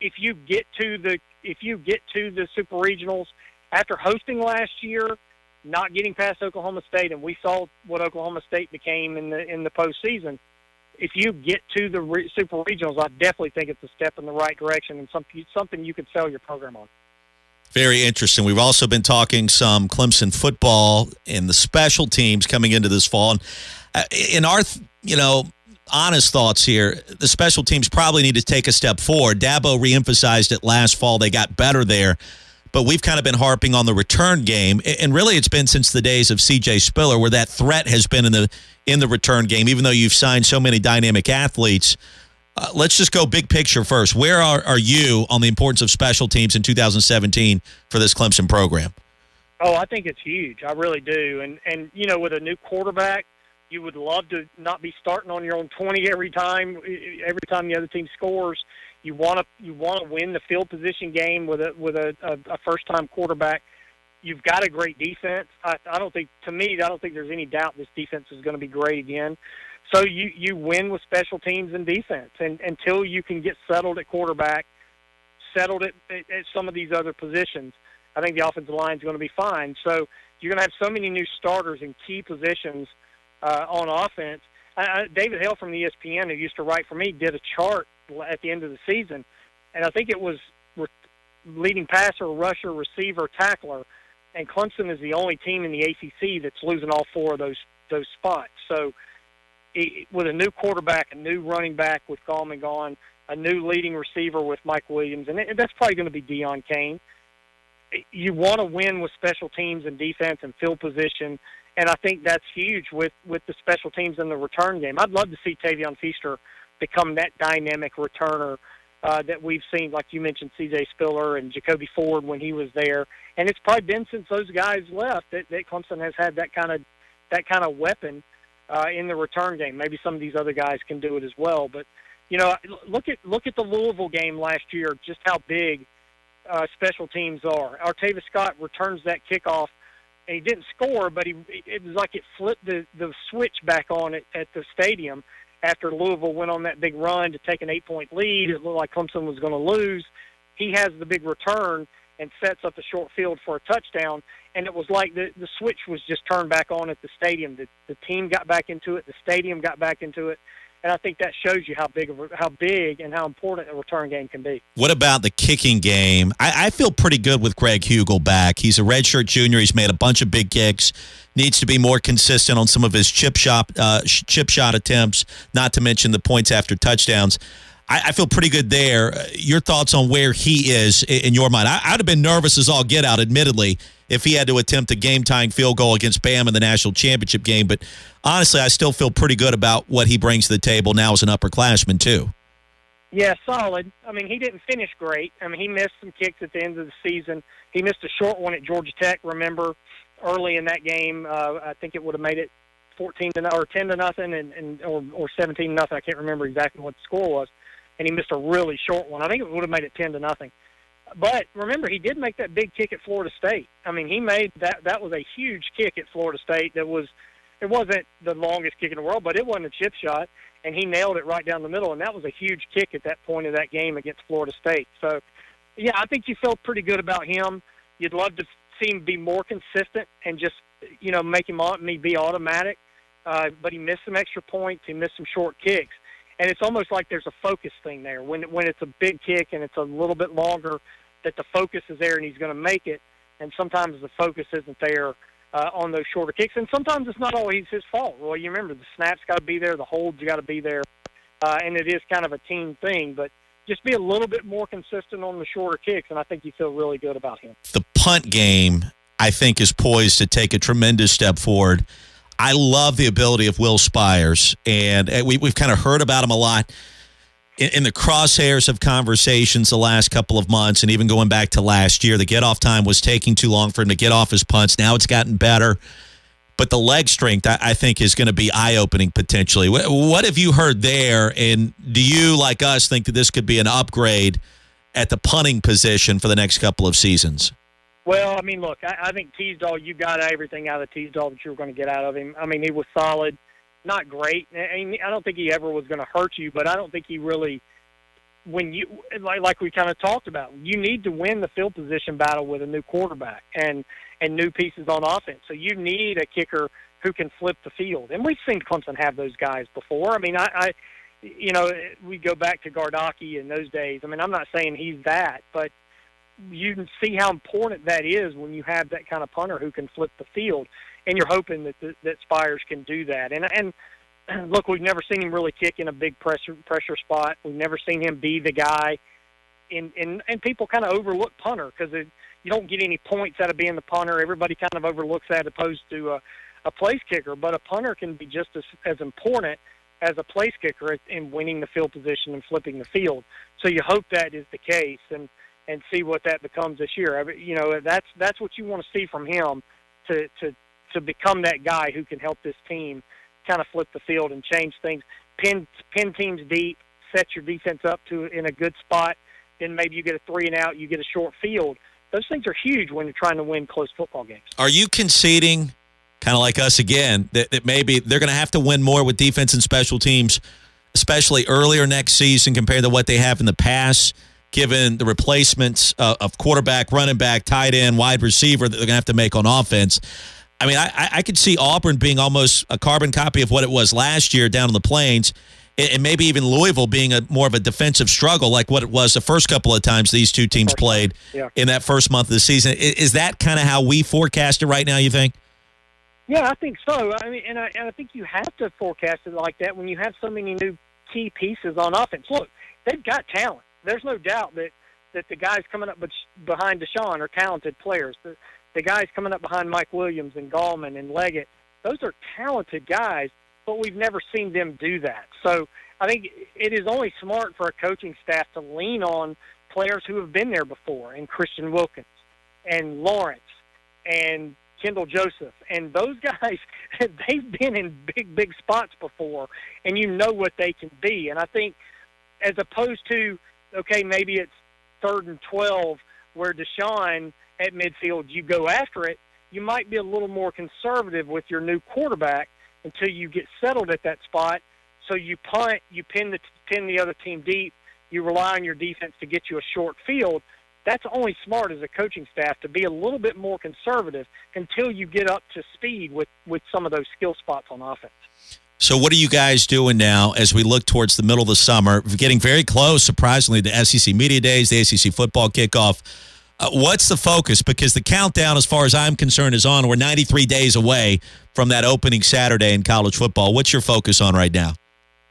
if you get to the if you get to the super regionals after hosting last year, not getting past Oklahoma State, and we saw what Oklahoma State became in the in the postseason. If you get to the re- super regionals, I definitely think it's a step in the right direction and something something you could sell your program on. Very interesting. We've also been talking some Clemson football and the special teams coming into this fall. And uh, in our, you know, honest thoughts here. The special teams probably need to take a step forward. Dabo reemphasized it last fall. They got better there. But we've kind of been harping on the return game, and really, it's been since the days of C.J. Spiller, where that threat has been in the in the return game. Even though you've signed so many dynamic athletes, uh, let's just go big picture first. Where are, are you on the importance of special teams in 2017 for this Clemson program? Oh, I think it's huge. I really do. And and you know, with a new quarterback, you would love to not be starting on your own 20 every time every time the other team scores. You want to you want to win the field position game with a with a, a, a first time quarterback. You've got a great defense. I, I don't think to me I don't think there's any doubt this defense is going to be great again. So you you win with special teams and defense, and until you can get settled at quarterback, settled at, at, at some of these other positions, I think the offensive line is going to be fine. So you're going to have so many new starters in key positions uh, on offense. I, I, David Hale from the ESPN, who used to write for me, did a chart at the end of the season, and I think it was re- leading passer, rusher, receiver, tackler, and Clemson is the only team in the ACC that's losing all four of those those spots. So, it, with a new quarterback, a new running back with Gallman gone, a new leading receiver with Mike Williams, and it, that's probably going to be Deon Cain. You want to win with special teams and defense and field position, and I think that's huge with with the special teams in the return game. I'd love to see Tavion Feaster become that dynamic returner uh, that we've seen, like you mentioned, C.J. Spiller and Jacoby Ford when he was there, and it's probably been since those guys left that, that Clemson has had that kind of that kind of weapon uh, in the return game. Maybe some of these other guys can do it as well, but you know, look at look at the Louisville game last year, just how big uh, special teams are. Artavis Scott returns that kickoff, he didn't score, but he it was like it flipped the the switch back on at, at the stadium after Louisville went on that big run to take an eight point lead. It looked like Clemson was going to lose. He has the big return and sets up the short field for a touchdown. And it was like the the switch was just turned back on at the stadium. The the team got back into it. The stadium got back into it and I think that shows you how big how big and how important a return game can be. What about the kicking game? I, I feel pretty good with Greg Hugel back. He's a redshirt junior. He's made a bunch of big kicks. Needs to be more consistent on some of his chip shot uh, chip shot attempts. Not to mention the points after touchdowns. I, I feel pretty good there. Your thoughts on where he is in, in your mind? I, I'd have been nervous as all get out, admittedly, if he had to attempt a game tying field goal against Bam in the national championship game. But honestly, I still feel pretty good about what he brings to the table now as an upperclassman, too. Yeah, solid. I mean, he didn't finish great. I mean, he missed some kicks at the end of the season. He missed a short one at Georgia Tech, remember, early in that game. Uh, I think it would have made it 14 to or 10 to nothing and, and or, or 17 to nothing. I can't remember exactly what the score was. And he missed a really short one. I think it would have made it 10 to nothing. But remember, he did make that big kick at Florida State. I mean, he made that. That was a huge kick at Florida State. That was, it wasn't the longest kick in the world, but it wasn't a chip shot, and he nailed it right down the middle. And that was a huge kick at that point of that game against Florida State. So, yeah, I think you felt pretty good about him. You'd love to see him be more consistent and just, you know, make him me be automatic. Uh, but he missed some extra points. He missed some short kicks, and it's almost like there's a focus thing there. When when it's a big kick and it's a little bit longer that the focus is there and he's going to make it. And sometimes the focus isn't there uh, on those shorter kicks. And sometimes it's not always his fault. Roy, you remember the snaps got to be there, the holds got to be there, uh, and it is kind of a team thing. But just be a little bit more consistent on the shorter kicks, and I think you feel really good about him. The punt game, I think, is poised to take a tremendous step forward. I love the ability of Will Spiers, and uh, we, we've kind of heard about him a lot in, in, the crosshairs of conversations the last couple of months, and even going back to last year. The get off time was taking too long for him to get off his punts. Now it's gotten better. But the leg strength, I, I think, is going to be eye opening potentially. What, what have you heard there? And do you, like us, think that this could be an upgrade at the punting position for the next couple of seasons? Well, I mean, look, I, I think Teasdale, you got everything out of Teasdale that you were going to get out of him. I mean, he was solid, not great. I, mean, I don't think he ever was going to hurt you, but I don't think he really, when you like, like we kind of talked about, you need to win the field position battle with a new quarterback and and new pieces on offense. So you need a kicker who can flip the field, and we've seen Clemson have those guys before. I mean, I. I you know, we go back to Gardocki in those days. I mean, I'm not saying he's that, but you can see how important that is when you have that kind of punter who can flip the field, and you're hoping that the, that Spiers can do that. And and look, we've never seen him really kick in a big pressure pressure spot. We've never seen him be the guy. And and and people kind of overlook punter because you don't get any points out of being the punter. Everybody kind of overlooks that opposed to a, a place kicker. But a punter can be just as as important as a place kicker in winning the field position and flipping the field. So you hope that is the case. And and see what that becomes this year. You know, that's that's what you want to see from him to to to become that guy who can help this team kind of flip the field and change things, pin pin teams deep, set your defense up to in a good spot. Then maybe you get a three and out, you get a short field. Those things are huge when you're trying to win close football games. Are you conceding, kind of like us again, that, that maybe they're going to have to win more with defense and special teams, especially earlier next season compared to what they have in the past? Given the replacements uh, of quarterback, running back, tight end, wide receiver that they're going to have to make on offense. I mean, I, I could see Auburn being almost a carbon copy of what it was last year down in the plains, and maybe even Louisville being a more of a defensive struggle like what it was the first couple of times these two teams played Yeah. in that first month of the season. Is that kind of how we forecast it right now? You think? Yeah, I think so. I mean, and I, and I think you have to forecast it like that when you have so many new key pieces on offense. Look, they've got talent. There's no doubt that that the guys coming up behind Deshaun are talented players. The, the guys coming up behind Mike Williams and Gallman and Leggett, those are talented guys, but we've never seen them do that. So I think it is only smart for a coaching staff to lean on players who have been there before, and Christian Wilkins and Lawrence and Kendall Joseph. And those guys, they've been in big, big spots before, and you know what they can be. And I think as opposed to, okay, maybe it's third and 12 where Deshaun at midfield, you go after it, you might be a little more conservative with your new quarterback until you get settled at that spot. So you punt, you pin the pin the other team deep, you rely on your defense to get you a short field. That's only smart as a coaching staff to be a little bit more conservative until you get up to speed with with some of those skill spots on offense. So, what are you guys doing now as we look towards the middle of the summer? Getting very close, surprisingly, to SEC Media Days, the SEC football kickoff. Uh, what's the focus? Because the countdown, as far as I'm concerned, is on. We're 93 days away from that opening Saturday in college football. What's your focus on right now?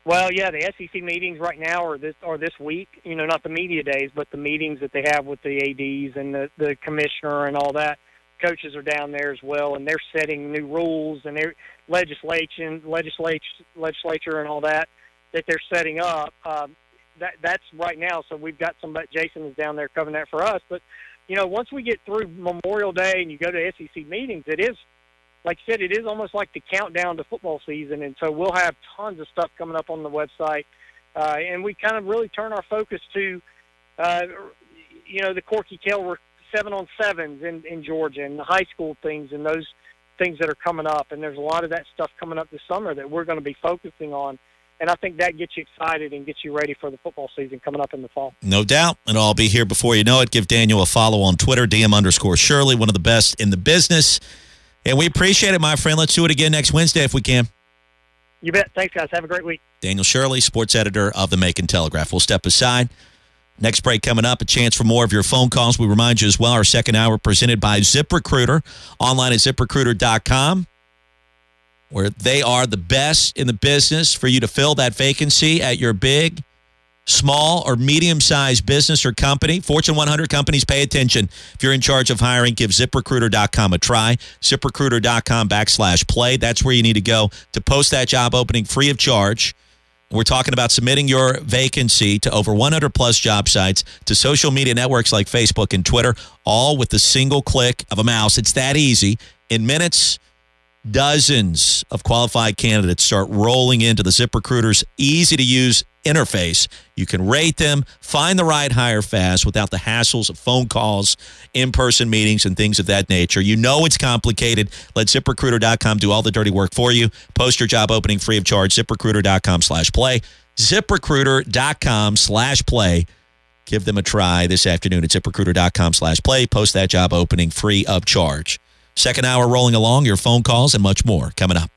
Well, yeah, the SEC meetings right now are this are this week. You know, not the media days, but the meetings that they have with the ads and the the commissioner and all that. Coaches are down there as well, and they're setting new rules and their legislation, legislature, legislature, and all that that they're setting up. Um, that that's right now. So we've got some. Jason is down there covering that for us. But you know, once we get through Memorial Day and you go to SEC meetings, it is like I said, it is almost like the countdown to football season, and so we'll have tons of stuff coming up on the website, uh, and we kind of really turn our focus to, uh, you know, the Corky Kell seven on sevens in, in Georgia and the high school things and those things that are coming up, and there's a lot of that stuff coming up this summer that we're going to be focusing on, and I think that gets you excited and gets you ready for the football season coming up in the fall. No doubt. And I'll be here before you know it. Give Daniel a follow on Twitter, DM underscore Shirley, one of the best in the business. And we appreciate it, my friend. Let's do it again next Wednesday if we can. You bet. Thanks, guys. Have a great week. Daniel Shirley, sports editor of the Macon Telegraph. We'll step aside. Next break coming up, a chance for more of your phone calls. We remind you as well, our second hour presented by ZipRecruiter, online at ziprecruiter.com, where they are the best in the business for you to fill that vacancy at your big, small, or medium sized business or company. Fortune 100 companies pay attention. If you're in charge of hiring, give ziprecruiter.com a try. ZipRecruiter.com backslash play. That's where you need to go to post that job opening free of charge. We're talking about submitting your vacancy to over 100 plus job sites, to social media networks like Facebook and Twitter, all with the single click of a mouse. It's that easy. In minutes, dozens of qualified candidates start rolling into the ZipRecruiter's easy to use interface. You can rate them, find the right hire fast without the hassles of phone calls, in person meetings, and things of that nature. You know it's complicated. Let ziprecruiter.com do all the dirty work for you. Post your job opening free of charge. ZipRecruiter.com slash play. ZipRecruiter.com slash play. Give them a try this afternoon at ziprecruiter.com slash play. Post that job opening free of charge. Second hour rolling along, your phone calls and much more coming up.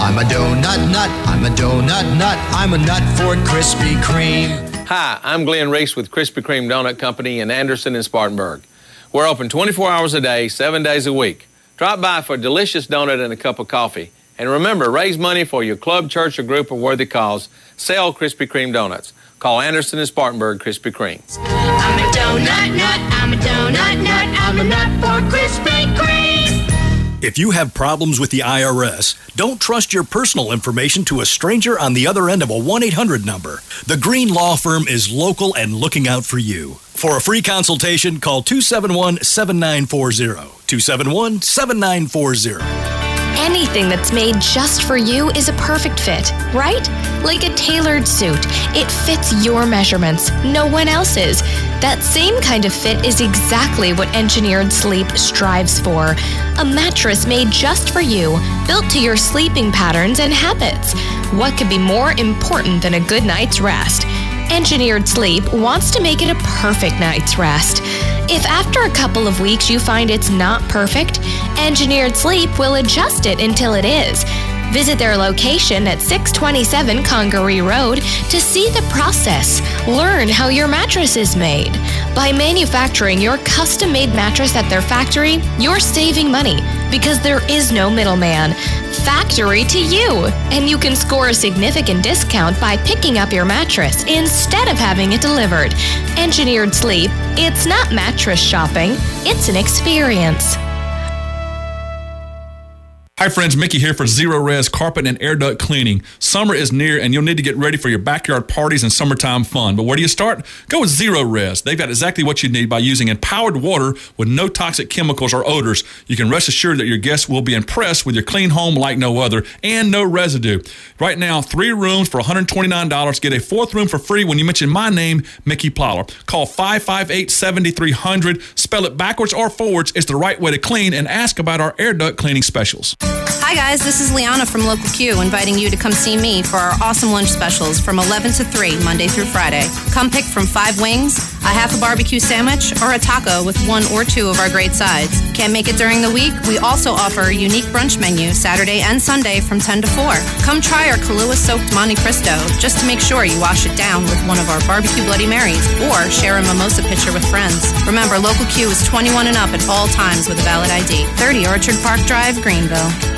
I'm a donut nut. I'm a donut nut. I'm a nut for Krispy Kreme. Hi, I'm Glenn Reese with Krispy Kreme Donut Company in Anderson and Spartanburg. We're open 24 hours a day, seven days a week. Drop by for a delicious donut and a cup of coffee. And remember, raise money for your club, church, or group of worthy cause. Sell Krispy Kreme donuts. Call Anderson and Spartanburg Krispy Kreme. Donut nut. I'm a donut nut. I'm a nut for Krispy Kreme. If you have problems with the IRS, don't trust your personal information to a stranger on the other end of a 1 800 number. The Green Law Firm is local and looking out for you. For a free consultation, call 271 7940. 271 7940. Anything that's made just for you is a perfect fit, right? Like a tailored suit. It fits your measurements, no one else's. That same kind of fit is exactly what Engineered Sleep strives for. A mattress made just for you, built to your sleeping patterns and habits. What could be more important than a good night's rest? Engineered Sleep wants to make it a perfect night's rest. If after a couple of weeks you find it's not perfect, Engineered Sleep will adjust it until it is. Visit their location at 627 Congaree Road to see the process. Learn how your mattress is made. By manufacturing your custom made mattress at their factory, you're saving money because there is no middleman. Factory to you! And you can score a significant discount by picking up your mattress instead of having it delivered. Engineered Sleep, it's not mattress shopping, it's an experience. Hi, friends. Mickey here for Zerorez Carpet and Air Duct Cleaning. Summer is near, and you'll need to get ready for your backyard parties and summertime fun. But where do you start? Go with Zerorez. They've got exactly what you need by using empowered water with no toxic chemicals or odors. You can rest assured that your guests will be impressed with your clean home like no other and no residue. Right now, three rooms for $129. Get a fourth room for free when you mention my name, Mickey Plowler. Call 558 7300. Spell it backwards or forwards. It's the right way to clean and ask about our air duct cleaning specials. Hi, guys. This is Liana from Local Q inviting you to come see me for our awesome lunch specials from 11 to 3, Monday through Friday. Come pick from five wings, a half a barbecue sandwich, or a taco with one or two of our great sides. Can't make it during the week? We also offer a unique brunch menu Saturday and Sunday from 10 to 4. Come try our Kahlua soaked Monte Cristo just to make sure you wash it down with one of our barbecue Bloody Marys or share a mimosa pitcher with friends. Remember, Local Q is 21 and up at all times with a valid ID. 30 Orchard Park Drive, Greenville.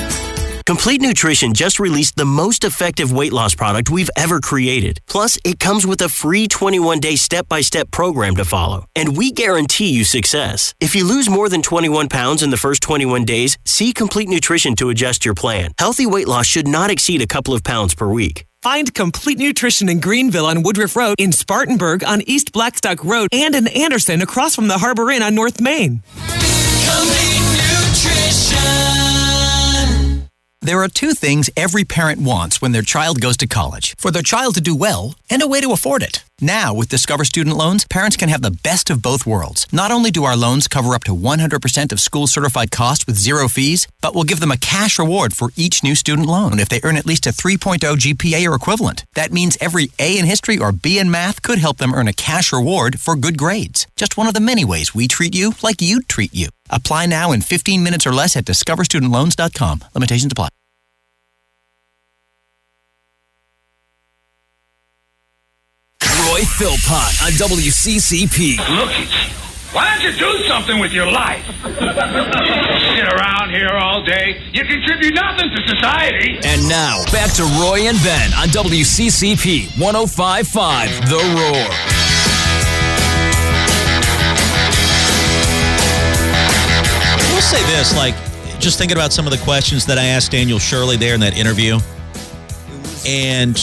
Complete Nutrition just released the most effective weight loss product we've ever created. Plus, it comes with a free 21 day step by step program to follow. And we guarantee you success. If you lose more than 21 pounds in the first 21 days, see Complete Nutrition to adjust your plan. Healthy weight loss should not exceed a couple of pounds per week. Find Complete Nutrition in Greenville on Woodruff Road, in Spartanburg on East Blackstock Road, and in Anderson across from the Harbor Inn on North Main. There are two things every parent wants when their child goes to college for their child to do well and a way to afford it. Now, with Discover Student Loans, parents can have the best of both worlds. Not only do our loans cover up to 100% of school certified costs with zero fees, but we'll give them a cash reward for each new student loan if they earn at least a 3.0 GPA or equivalent. That means every A in history or B in math could help them earn a cash reward for good grades. Just one of the many ways we treat you like you'd treat you. Apply now in 15 minutes or less at discoverstudentloans.com. Limitations apply. Roy Philpott on WCCP. Look at you. Why don't you do something with your life? Sit around here all day. You contribute nothing to society. And now, back to Roy and Ben on WCCP 1055 The Roar. We'll say this, like, just thinking about some of the questions that I asked Daniel Shirley there in that interview. And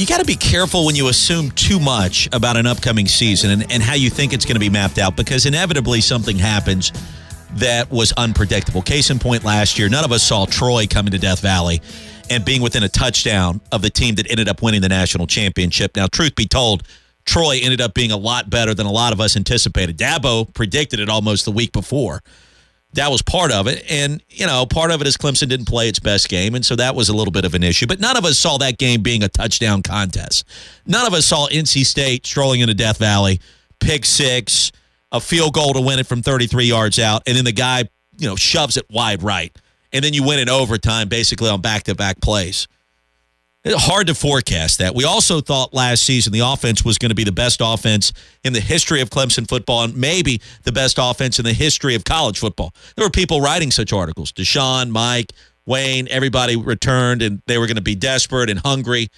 you got to be careful when you assume too much about an upcoming season and, and how you think it's going to be mapped out because inevitably something happens that was unpredictable. Case in point, last year, none of us saw Troy coming to Death Valley and being within a touchdown of the team that ended up winning the national championship. Now, truth be told, Troy ended up being a lot better than a lot of us anticipated. Dabo predicted it almost the week before. That was part of it. And, you know, part of it is Clemson didn't play its best game. And so that was a little bit of an issue. But none of us saw that game being a touchdown contest. None of us saw NC State strolling into Death Valley, pick six, a field goal to win it from 33 yards out. And then the guy, you know, shoves it wide right. And then you win in overtime basically on back to back plays. Hard to forecast that. We also thought last season the offense was going to be the best offense in the history of Clemson football and maybe the best offense in the history of college football. There were people writing such articles. Deshaun, Mike, Wayne, everybody returned and they were going to be desperate and hungry.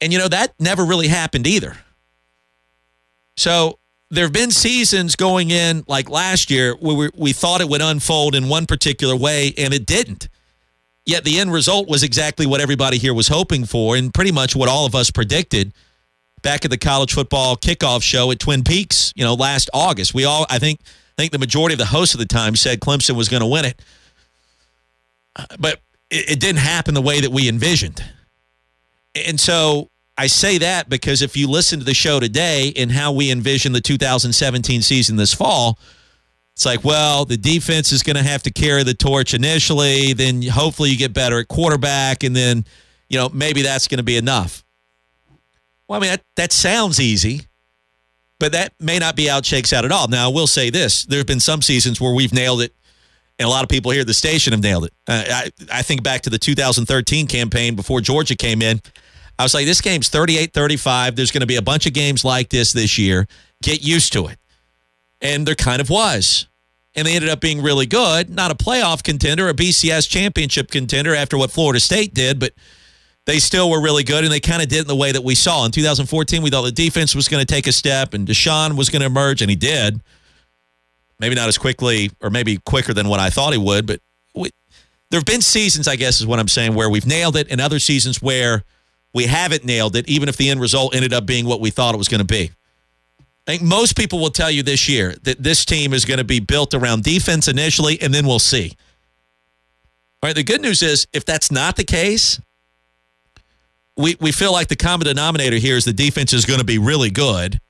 And, you know, that never really happened either. So there have been seasons going in like last year where we, we thought it would unfold in one particular way and it didn't. Yet the end result was exactly what everybody here was hoping for, and pretty much what all of us predicted back at the college football kickoff show at Twin Peaks, you know, last August. We all, I think, I think the majority of the hosts at the time said Clemson was going to win it, but it, it didn't happen the way that we envisioned. And so I say that because if you listen to the show today and how we envision the 2017 season this fall, it's like, well, the defense is going to have to carry the torch initially. Then hopefully you get better at quarterback. And then, you know, maybe that's going to be enough. Well, I mean, that, that sounds easy, but that may not be how it shakes out at all. Now, I will say this there have been some seasons where we've nailed it, and a lot of people here at the station have nailed it. Uh, I, I think back to the 2013 campaign before Georgia came in. I was like, this game's 38 35. There's going to be a bunch of games like this this year. Get used to it. And there kind of was. And they ended up being really good. Not a playoff contender, a BCS championship contender after what Florida State did, but they still were really good, and they kind of did in the way that we saw. In 2014, we thought the defense was going to take a step, and Deshaun was going to emerge, and he did. Maybe not as quickly, or maybe quicker than what I thought he would, but we, there have been seasons, I guess, is what I'm saying, where we've nailed it, and other seasons where we haven't nailed it, even if the end result ended up being what we thought it was going to be. I think most people will tell you this year that this team is going to be built around defense initially, and then we'll see. All right, the good news is if that's not the case, we, we feel like the common denominator here is the defense is going to be really good.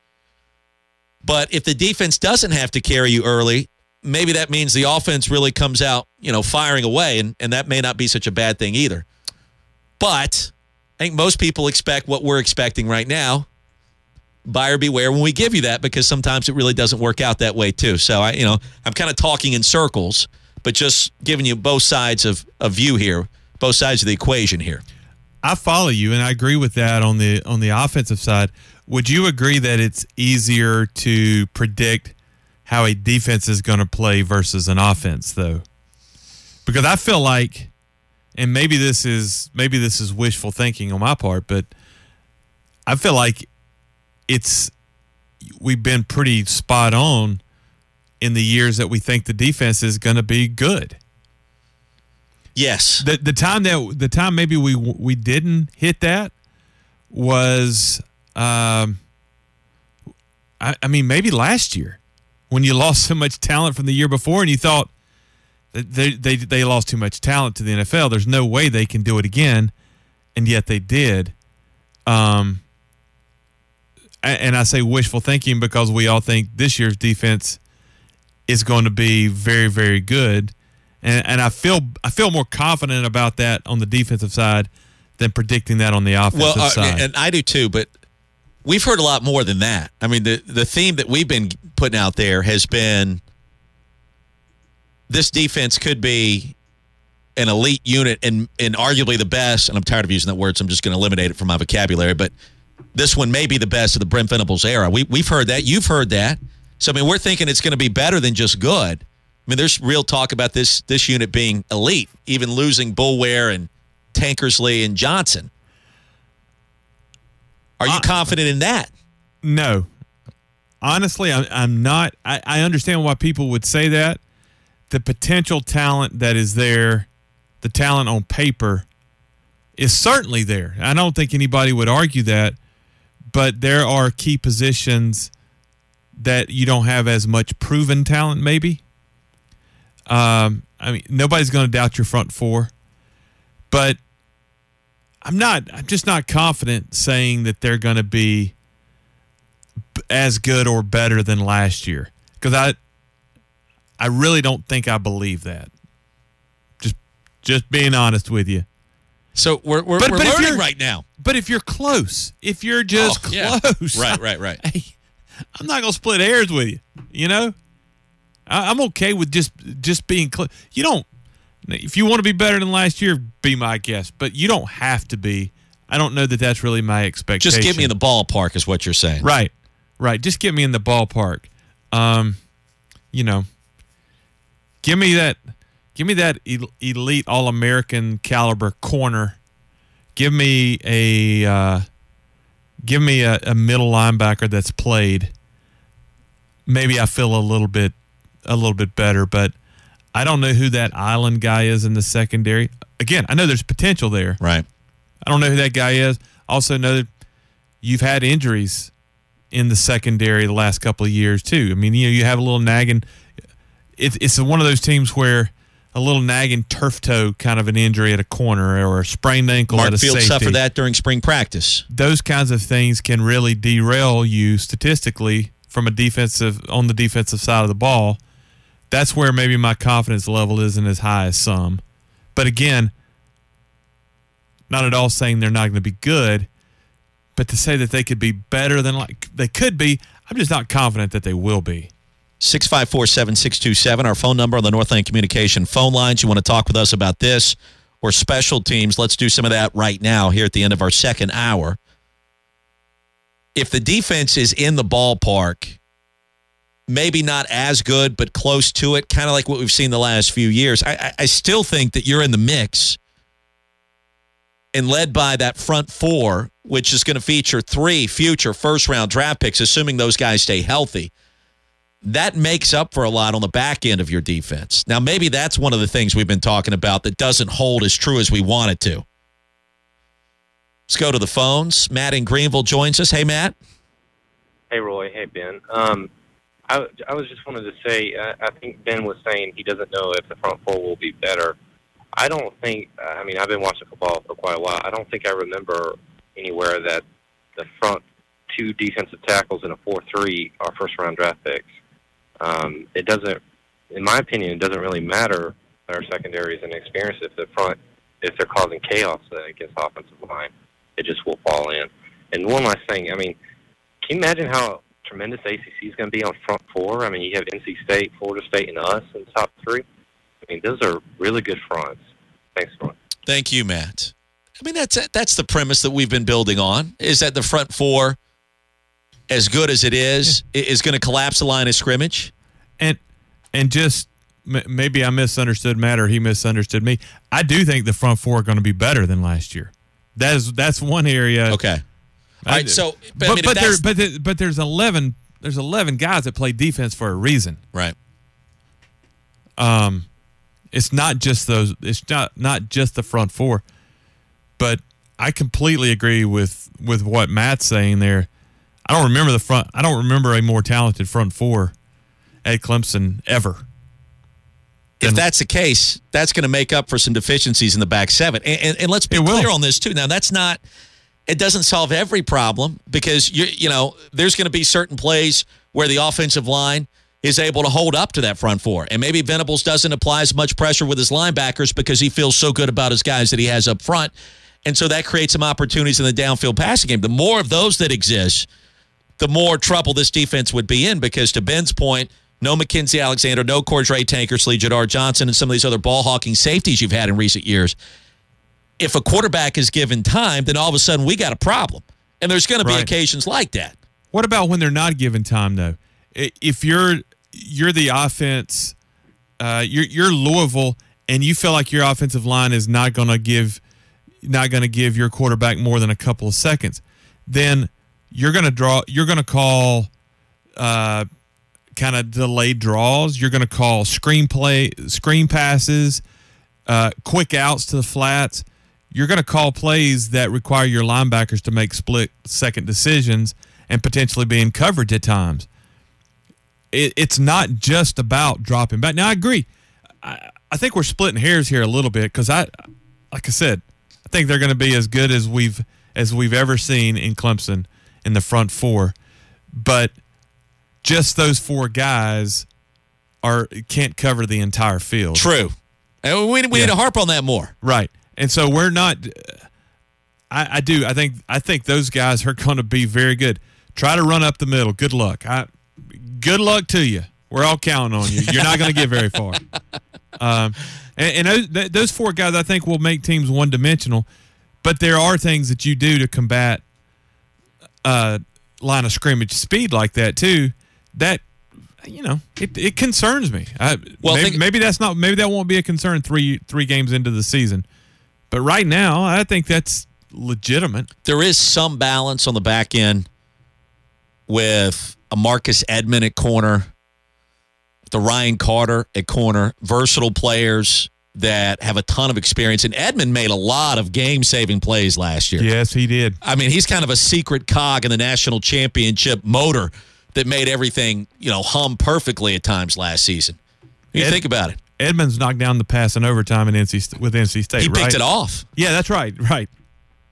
But if the defense doesn't have to carry you early, maybe that means the offense really comes out, you know, firing away, and, and that may not be such a bad thing either. But I think most people expect what we're expecting right now. Buyer beware when we give you that because sometimes it really doesn't work out that way too. So I, you know, I'm kind of talking in circles, but just giving you both sides of a view here, both sides of the equation here. I follow you, and I agree with that on the on the offensive side. Would you agree that it's easier to predict how a defense is going to play versus an offense, though? Because I feel like, and maybe this is maybe this is wishful thinking on my part, but I feel like it's we've been pretty spot on in the years that we think the defense is going to be good. Yes. The the time that the time maybe we we didn't hit that was um I, I mean maybe last year when you lost so much talent from the year before and you thought they they they lost too much talent to the NFL. There's no way they can do it again, and yet they did. Um and I say wishful thinking because we all think this year's defense is going to be very, very good and and I feel I feel more confident about that on the defensive side than predicting that on the offensive well, uh, side. and I do too, but we've heard a lot more than that. I mean, the the theme that we've been putting out there has been this defense could be an elite unit and and arguably the best. And I'm tired of using that word, so I'm just going to eliminate it from my vocabulary. But this one may be the best of the Brent Venables era. We we've heard that. You've heard that. So I mean, we're thinking it's going to be better than just good. I mean, there's real talk about this this unit being elite, even losing Boulware and Tankersley and Johnson. Are you uh, confident in that? No, honestly, I'm, I'm not. I, I understand why people would say that. The potential talent that is there, the talent on paper, is certainly there. I don't think anybody would argue that, but there are key positions that you don't have as much proven talent, maybe. Um, I mean, nobody's going to doubt your front four, but I'm not. I'm just not confident saying that they're going to be as good or better than last year because I, I really don't think I believe that. Just, just being honest with you. So we're we're, But- we're but if learning you're- right now. But if you're close, if you're just Oh, yeah. close, Right, right, right. I'm not gonna split hairs with you. You know, I, I'm okay with just just being close. You don't. If you want to be better than last year, be my guest. But you don't have to be. I don't know that that's really my expectation. Just get me in the ballpark, is what you're saying. right, right. Just get me in the ballpark. Um, you know, give me that. Give me that elite All American caliber corner. Give me a. Uh, give me a, a middle linebacker that's played. Maybe I feel a little bit, a little bit better, but I don't know who that island guy is in the secondary. Again, I know there's potential there. Right. I don't know who that guy is. Also know that you've had injuries in the secondary the last couple of years too. I mean, you know, you have a little nagging. It's it's one of those teams where a little nagging turf toe kind of an injury at a corner or a sprained ankle Mark at a Field safety. suffered that during spring practice. Those kinds of things can really derail you statistically from a defensive on the defensive side of the ball. That's where maybe my confidence level isn't as high as some. But again, not at all saying they're not going to be good. But to say that they could be better than like they could be, I'm just not confident that they will be. 654 7627, our phone number on the Northland Communication phone lines. You want to talk with us about this or special teams? Let's do some of that right now here at the end of our second hour. If the defense is in the ballpark, maybe not as good, but close to it, kind of like what we've seen the last few years, I, I, I still think that you're in the mix and led by that front four, which is going to feature three future first round draft picks, assuming those guys stay healthy that makes up for a lot on the back end of your defense. Now, maybe that's one of the things we've been talking about that doesn't hold as true as we want it to. Let's go to the phones. Matt in Greenville joins us. Hey, Matt. Hey, Roy. Hey, Ben. Um, I, I was just wanted to say, uh, I think Ben was saying he doesn't know if the front four will be better. I don't think, I mean, I've been watching football for quite a while. I don't think I remember anywhere that the front two defensive tackles in a 4 3 are first round draft picks. Um, it doesn't, in my opinion, it doesn't really matter our secondaries and experience if the front, if they're causing chaos against offensive line, it just will fall in. And one last thing, I mean, can you imagine how tremendous ACC is going to be on front four? I mean, you have NC State, Florida State, and us in the top three. I mean, those are really good fronts. Thanks, Roy. Thank you, Matt. I mean, that's that's the premise that we've been building on. Is that the front four, as good as it is, is going to collapse the line of scrimmage? And and just m- maybe I misunderstood Matt or he misunderstood me. I do think the front four are going to be better than last year. That is that's one area. Okay. All right, so but, I mean, but, there, but there- but there's eleven there's eleven guys that play defense for a reason. Right. Um, it's not just those. It's not not just the front four, but I completely agree with with what Matt's saying there. I don't remember the front. I don't remember a more talented front four at Clemson ever. if that's the case, that's going to make up for some deficiencies in the back seven. And, and, and let's be clear on this too. Now, that's not. It doesn't solve every problem because you you know there's going to be certain plays where the offensive line is able to hold up to that front four, and maybe Venables doesn't apply as much pressure with his linebackers because he feels so good about his guys that he has up front, and so that creates some opportunities in the downfield passing game. The more of those that exist, the more trouble this defense would be in because to Ben's point, no Mackensie Alexander, no Cordrea Tankersley, Jadar Johnson, and some of these other ball hawking safeties you've had in recent years. If a quarterback is given time, then all of a sudden we got a problem. And there's going to be Right. occasions like that. What about when they're not given time though? If you're you're the offense, uh, you're you're Louisville, and you feel like your offensive line is not going to give not going to give your quarterback more than a couple of seconds, then you're going to draw. You're going to call uh, kind of delayed draws. You're going to call screen play, screen passes, uh, quick outs to the flats. You're going to call plays that require your linebackers to make split second decisions and potentially be in coverage at times. It, it's not just about dropping back. Now, I agree. I, I think we're splitting hairs here a little bit because I, like I said, I think they're going to be as good as we've as we've ever seen in Clemson in the front four, but just those four guys are can't cover the entire field. True. And we, we need to harp on that more. Right. And so we're not. I, I do. I think. I think those guys are going to be very good. Try to run up the middle. Good luck. I. Good luck to you. We're all counting on you. You're not going to get very far. Um, and, and those, those four guys, I think, will make teams one dimensional. But there are things that you do to combat uh, line of scrimmage speed like that too. That you know, it, it concerns me. I, Well, maybe, think- maybe that's not. Maybe that won't be a concern three three games into the season. But right now, I think that's legitimate. There is some balance on the back end with a Marcus Edmond at corner, the Ryan Carter at corner, versatile players that have a ton of experience. And Edmond made a lot of game saving plays last year. Yes, he did. I mean, he's kind of a secret cog in the national championship motor that made everything, you know, hum perfectly at times last season. You Ed- think about it. Edmonds knocked down the pass in overtime in NC with NC State. He picked it off. Yeah, that's right. Right.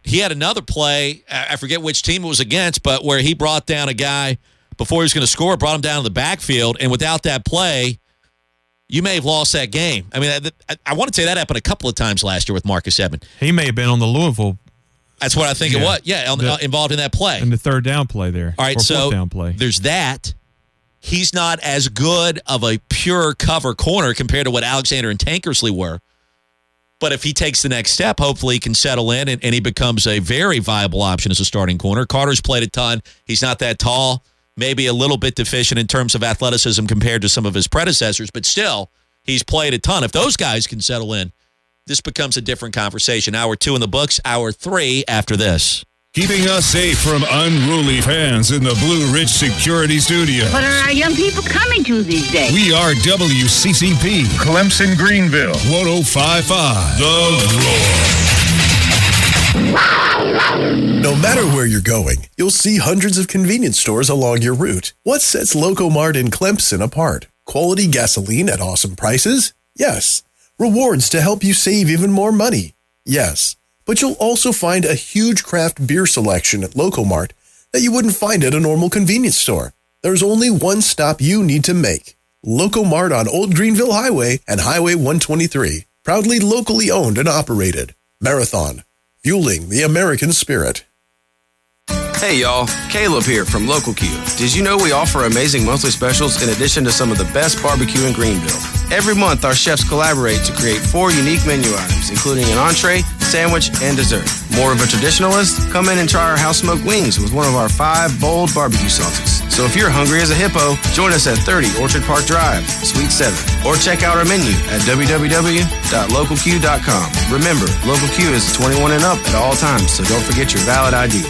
He had another play. I I forget which team it was against, but where he brought down a guy before he was going to score, brought him down to the backfield, and without that play, you may have lost that game. I mean, I, I, I want to say that happened a couple of times last year with Marcus Edmond. He may have been on the Louisville That's what I think it Yeah. was. Yeah, on, The- uh, involved in that play. In the third down play there. All right, or so down play. there's that. He's not as good of a pure cover corner compared to what Alexander and Tankersley were. But if he takes the next step, hopefully he can settle in and, and he becomes a very viable option as a starting corner. Carter's played a ton. He's not that tall, maybe a little bit deficient in terms of athleticism compared to some of his predecessors, but still, he's played a ton. If those guys can settle in, this becomes a different conversation. Hour two in the books, hour three after this. Keeping us safe from unruly fans in the Blue Ridge Security Studio. What are our young people coming to these days? We are WCCP, Clemson Greenville, 1055. The Roar. No matter where you're going, you'll see hundreds of convenience stores along your route. What sets Locomart in Clemson apart? Quality gasoline at awesome prices? Yes. Rewards to help you save even more money? Yes. But you'll also find a huge craft beer selection at Locomart that you wouldn't find at a normal convenience store. There's only one stop you need to make. Locomart on Old Greenville Highway and Highway 123. Proudly locally owned and operated. Marathon. Fueling the American spirit. Hey y'all, Caleb here from Local Q. Did you know we offer amazing monthly specials in addition to some of the best barbecue in Greenville? Every month, our chefs collaborate to create four unique menu items, including an entree, sandwich, and dessert. More of a traditionalist? Come in and try our house smoked wings with one of our five bold barbecue sauces. So if you're hungry as a hippo, join us at 30 Orchard Park Drive, Suite 7, or check out our menu at www.localq.com. Remember, Local Q is 21 and up at all times, so don't forget your valid ID.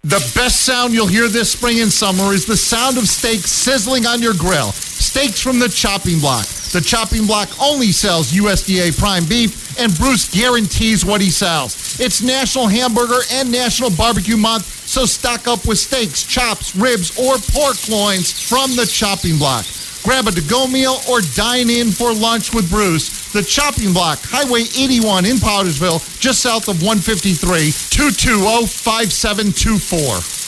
The best sound you'll hear this spring and summer is the sound of steak sizzling on your grill. Steaks from the chopping block. The chopping block only sells USDA prime beef, and Bruce guarantees what he sells. It's National Hamburger and National Barbecue Month, so stock up with steaks, chops, ribs, or pork loins from the chopping block. Grab a to-go meal or dine in for lunch with Bruce. The Chopping Block, Highway 81 in Powdersville, just south of 153, 220-5724.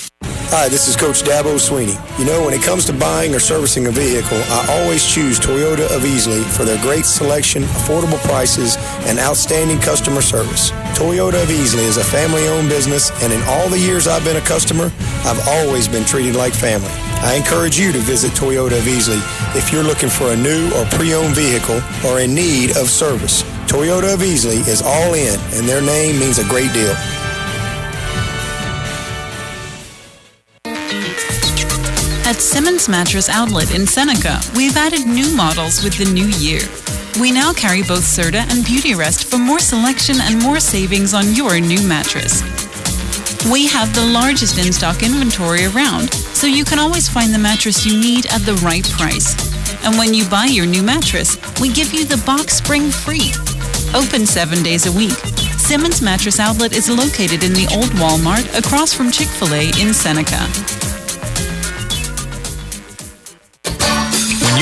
Hi, this is Coach Dabo Swinney. You know, when it comes to buying or servicing a vehicle, I always choose Toyota of Easley for their great selection, affordable prices, and outstanding customer service. Toyota of Easley is a family owned business, and in all the years I've been a customer, I've always been treated like family. I encourage you to visit Toyota of Easley if you're looking for a new or pre owned vehicle or in need of service. Toyota of Easley is all in, and their name means a great deal. At Simmons Mattress Outlet in Seneca, we've added new models with the new year. We now carry both Serta and Beautyrest for more selection and more savings on your new mattress. We have the largest in stock inventory around, so you can always find the mattress you need at the right price. And when you buy your new mattress, we give you the box spring free. Open seven days a week. Simmons Mattress Outlet is located in the old Walmart across from Chick fil A in Seneca.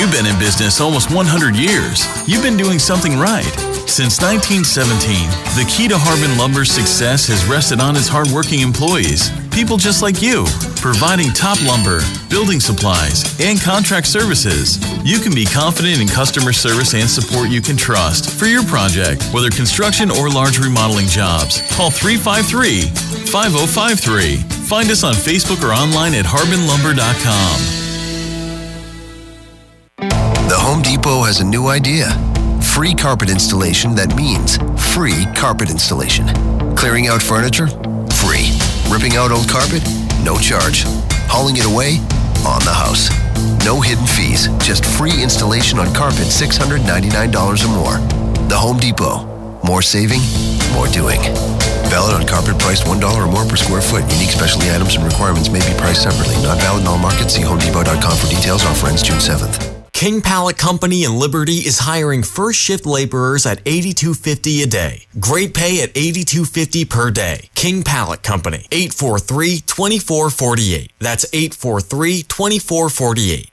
You've been in business almost 100 years, you've been doing something right. Since 1917, the key to Harbin Lumber's success has rested on its hardworking employees, people just like you, providing top lumber, building supplies, and contract services. You can be confident in customer service and support you can trust for your project, whether construction or large remodeling jobs. Call 353 5053. Find us on Facebook or online at harbinlumber.com. The Home Depot has a new idea. Free carpet installation that means free carpet installation. Clearing out furniture? Free. Ripping out old carpet? No charge. Hauling it away? On the house. No hidden fees, just free installation on carpet $699 or more. The Home Depot. More saving, more doing. Valid on carpet priced $1 or more per square foot. Unique specialty items and requirements may be priced separately. Not valid in all markets. See homedepot.com for details. Offer ends June 7th. King Pallet Company in Liberty is hiring first shift laborers at 8250 a day. Great pay at 8250 per day. King Pallet Company, 843-2448. That's 843-2448.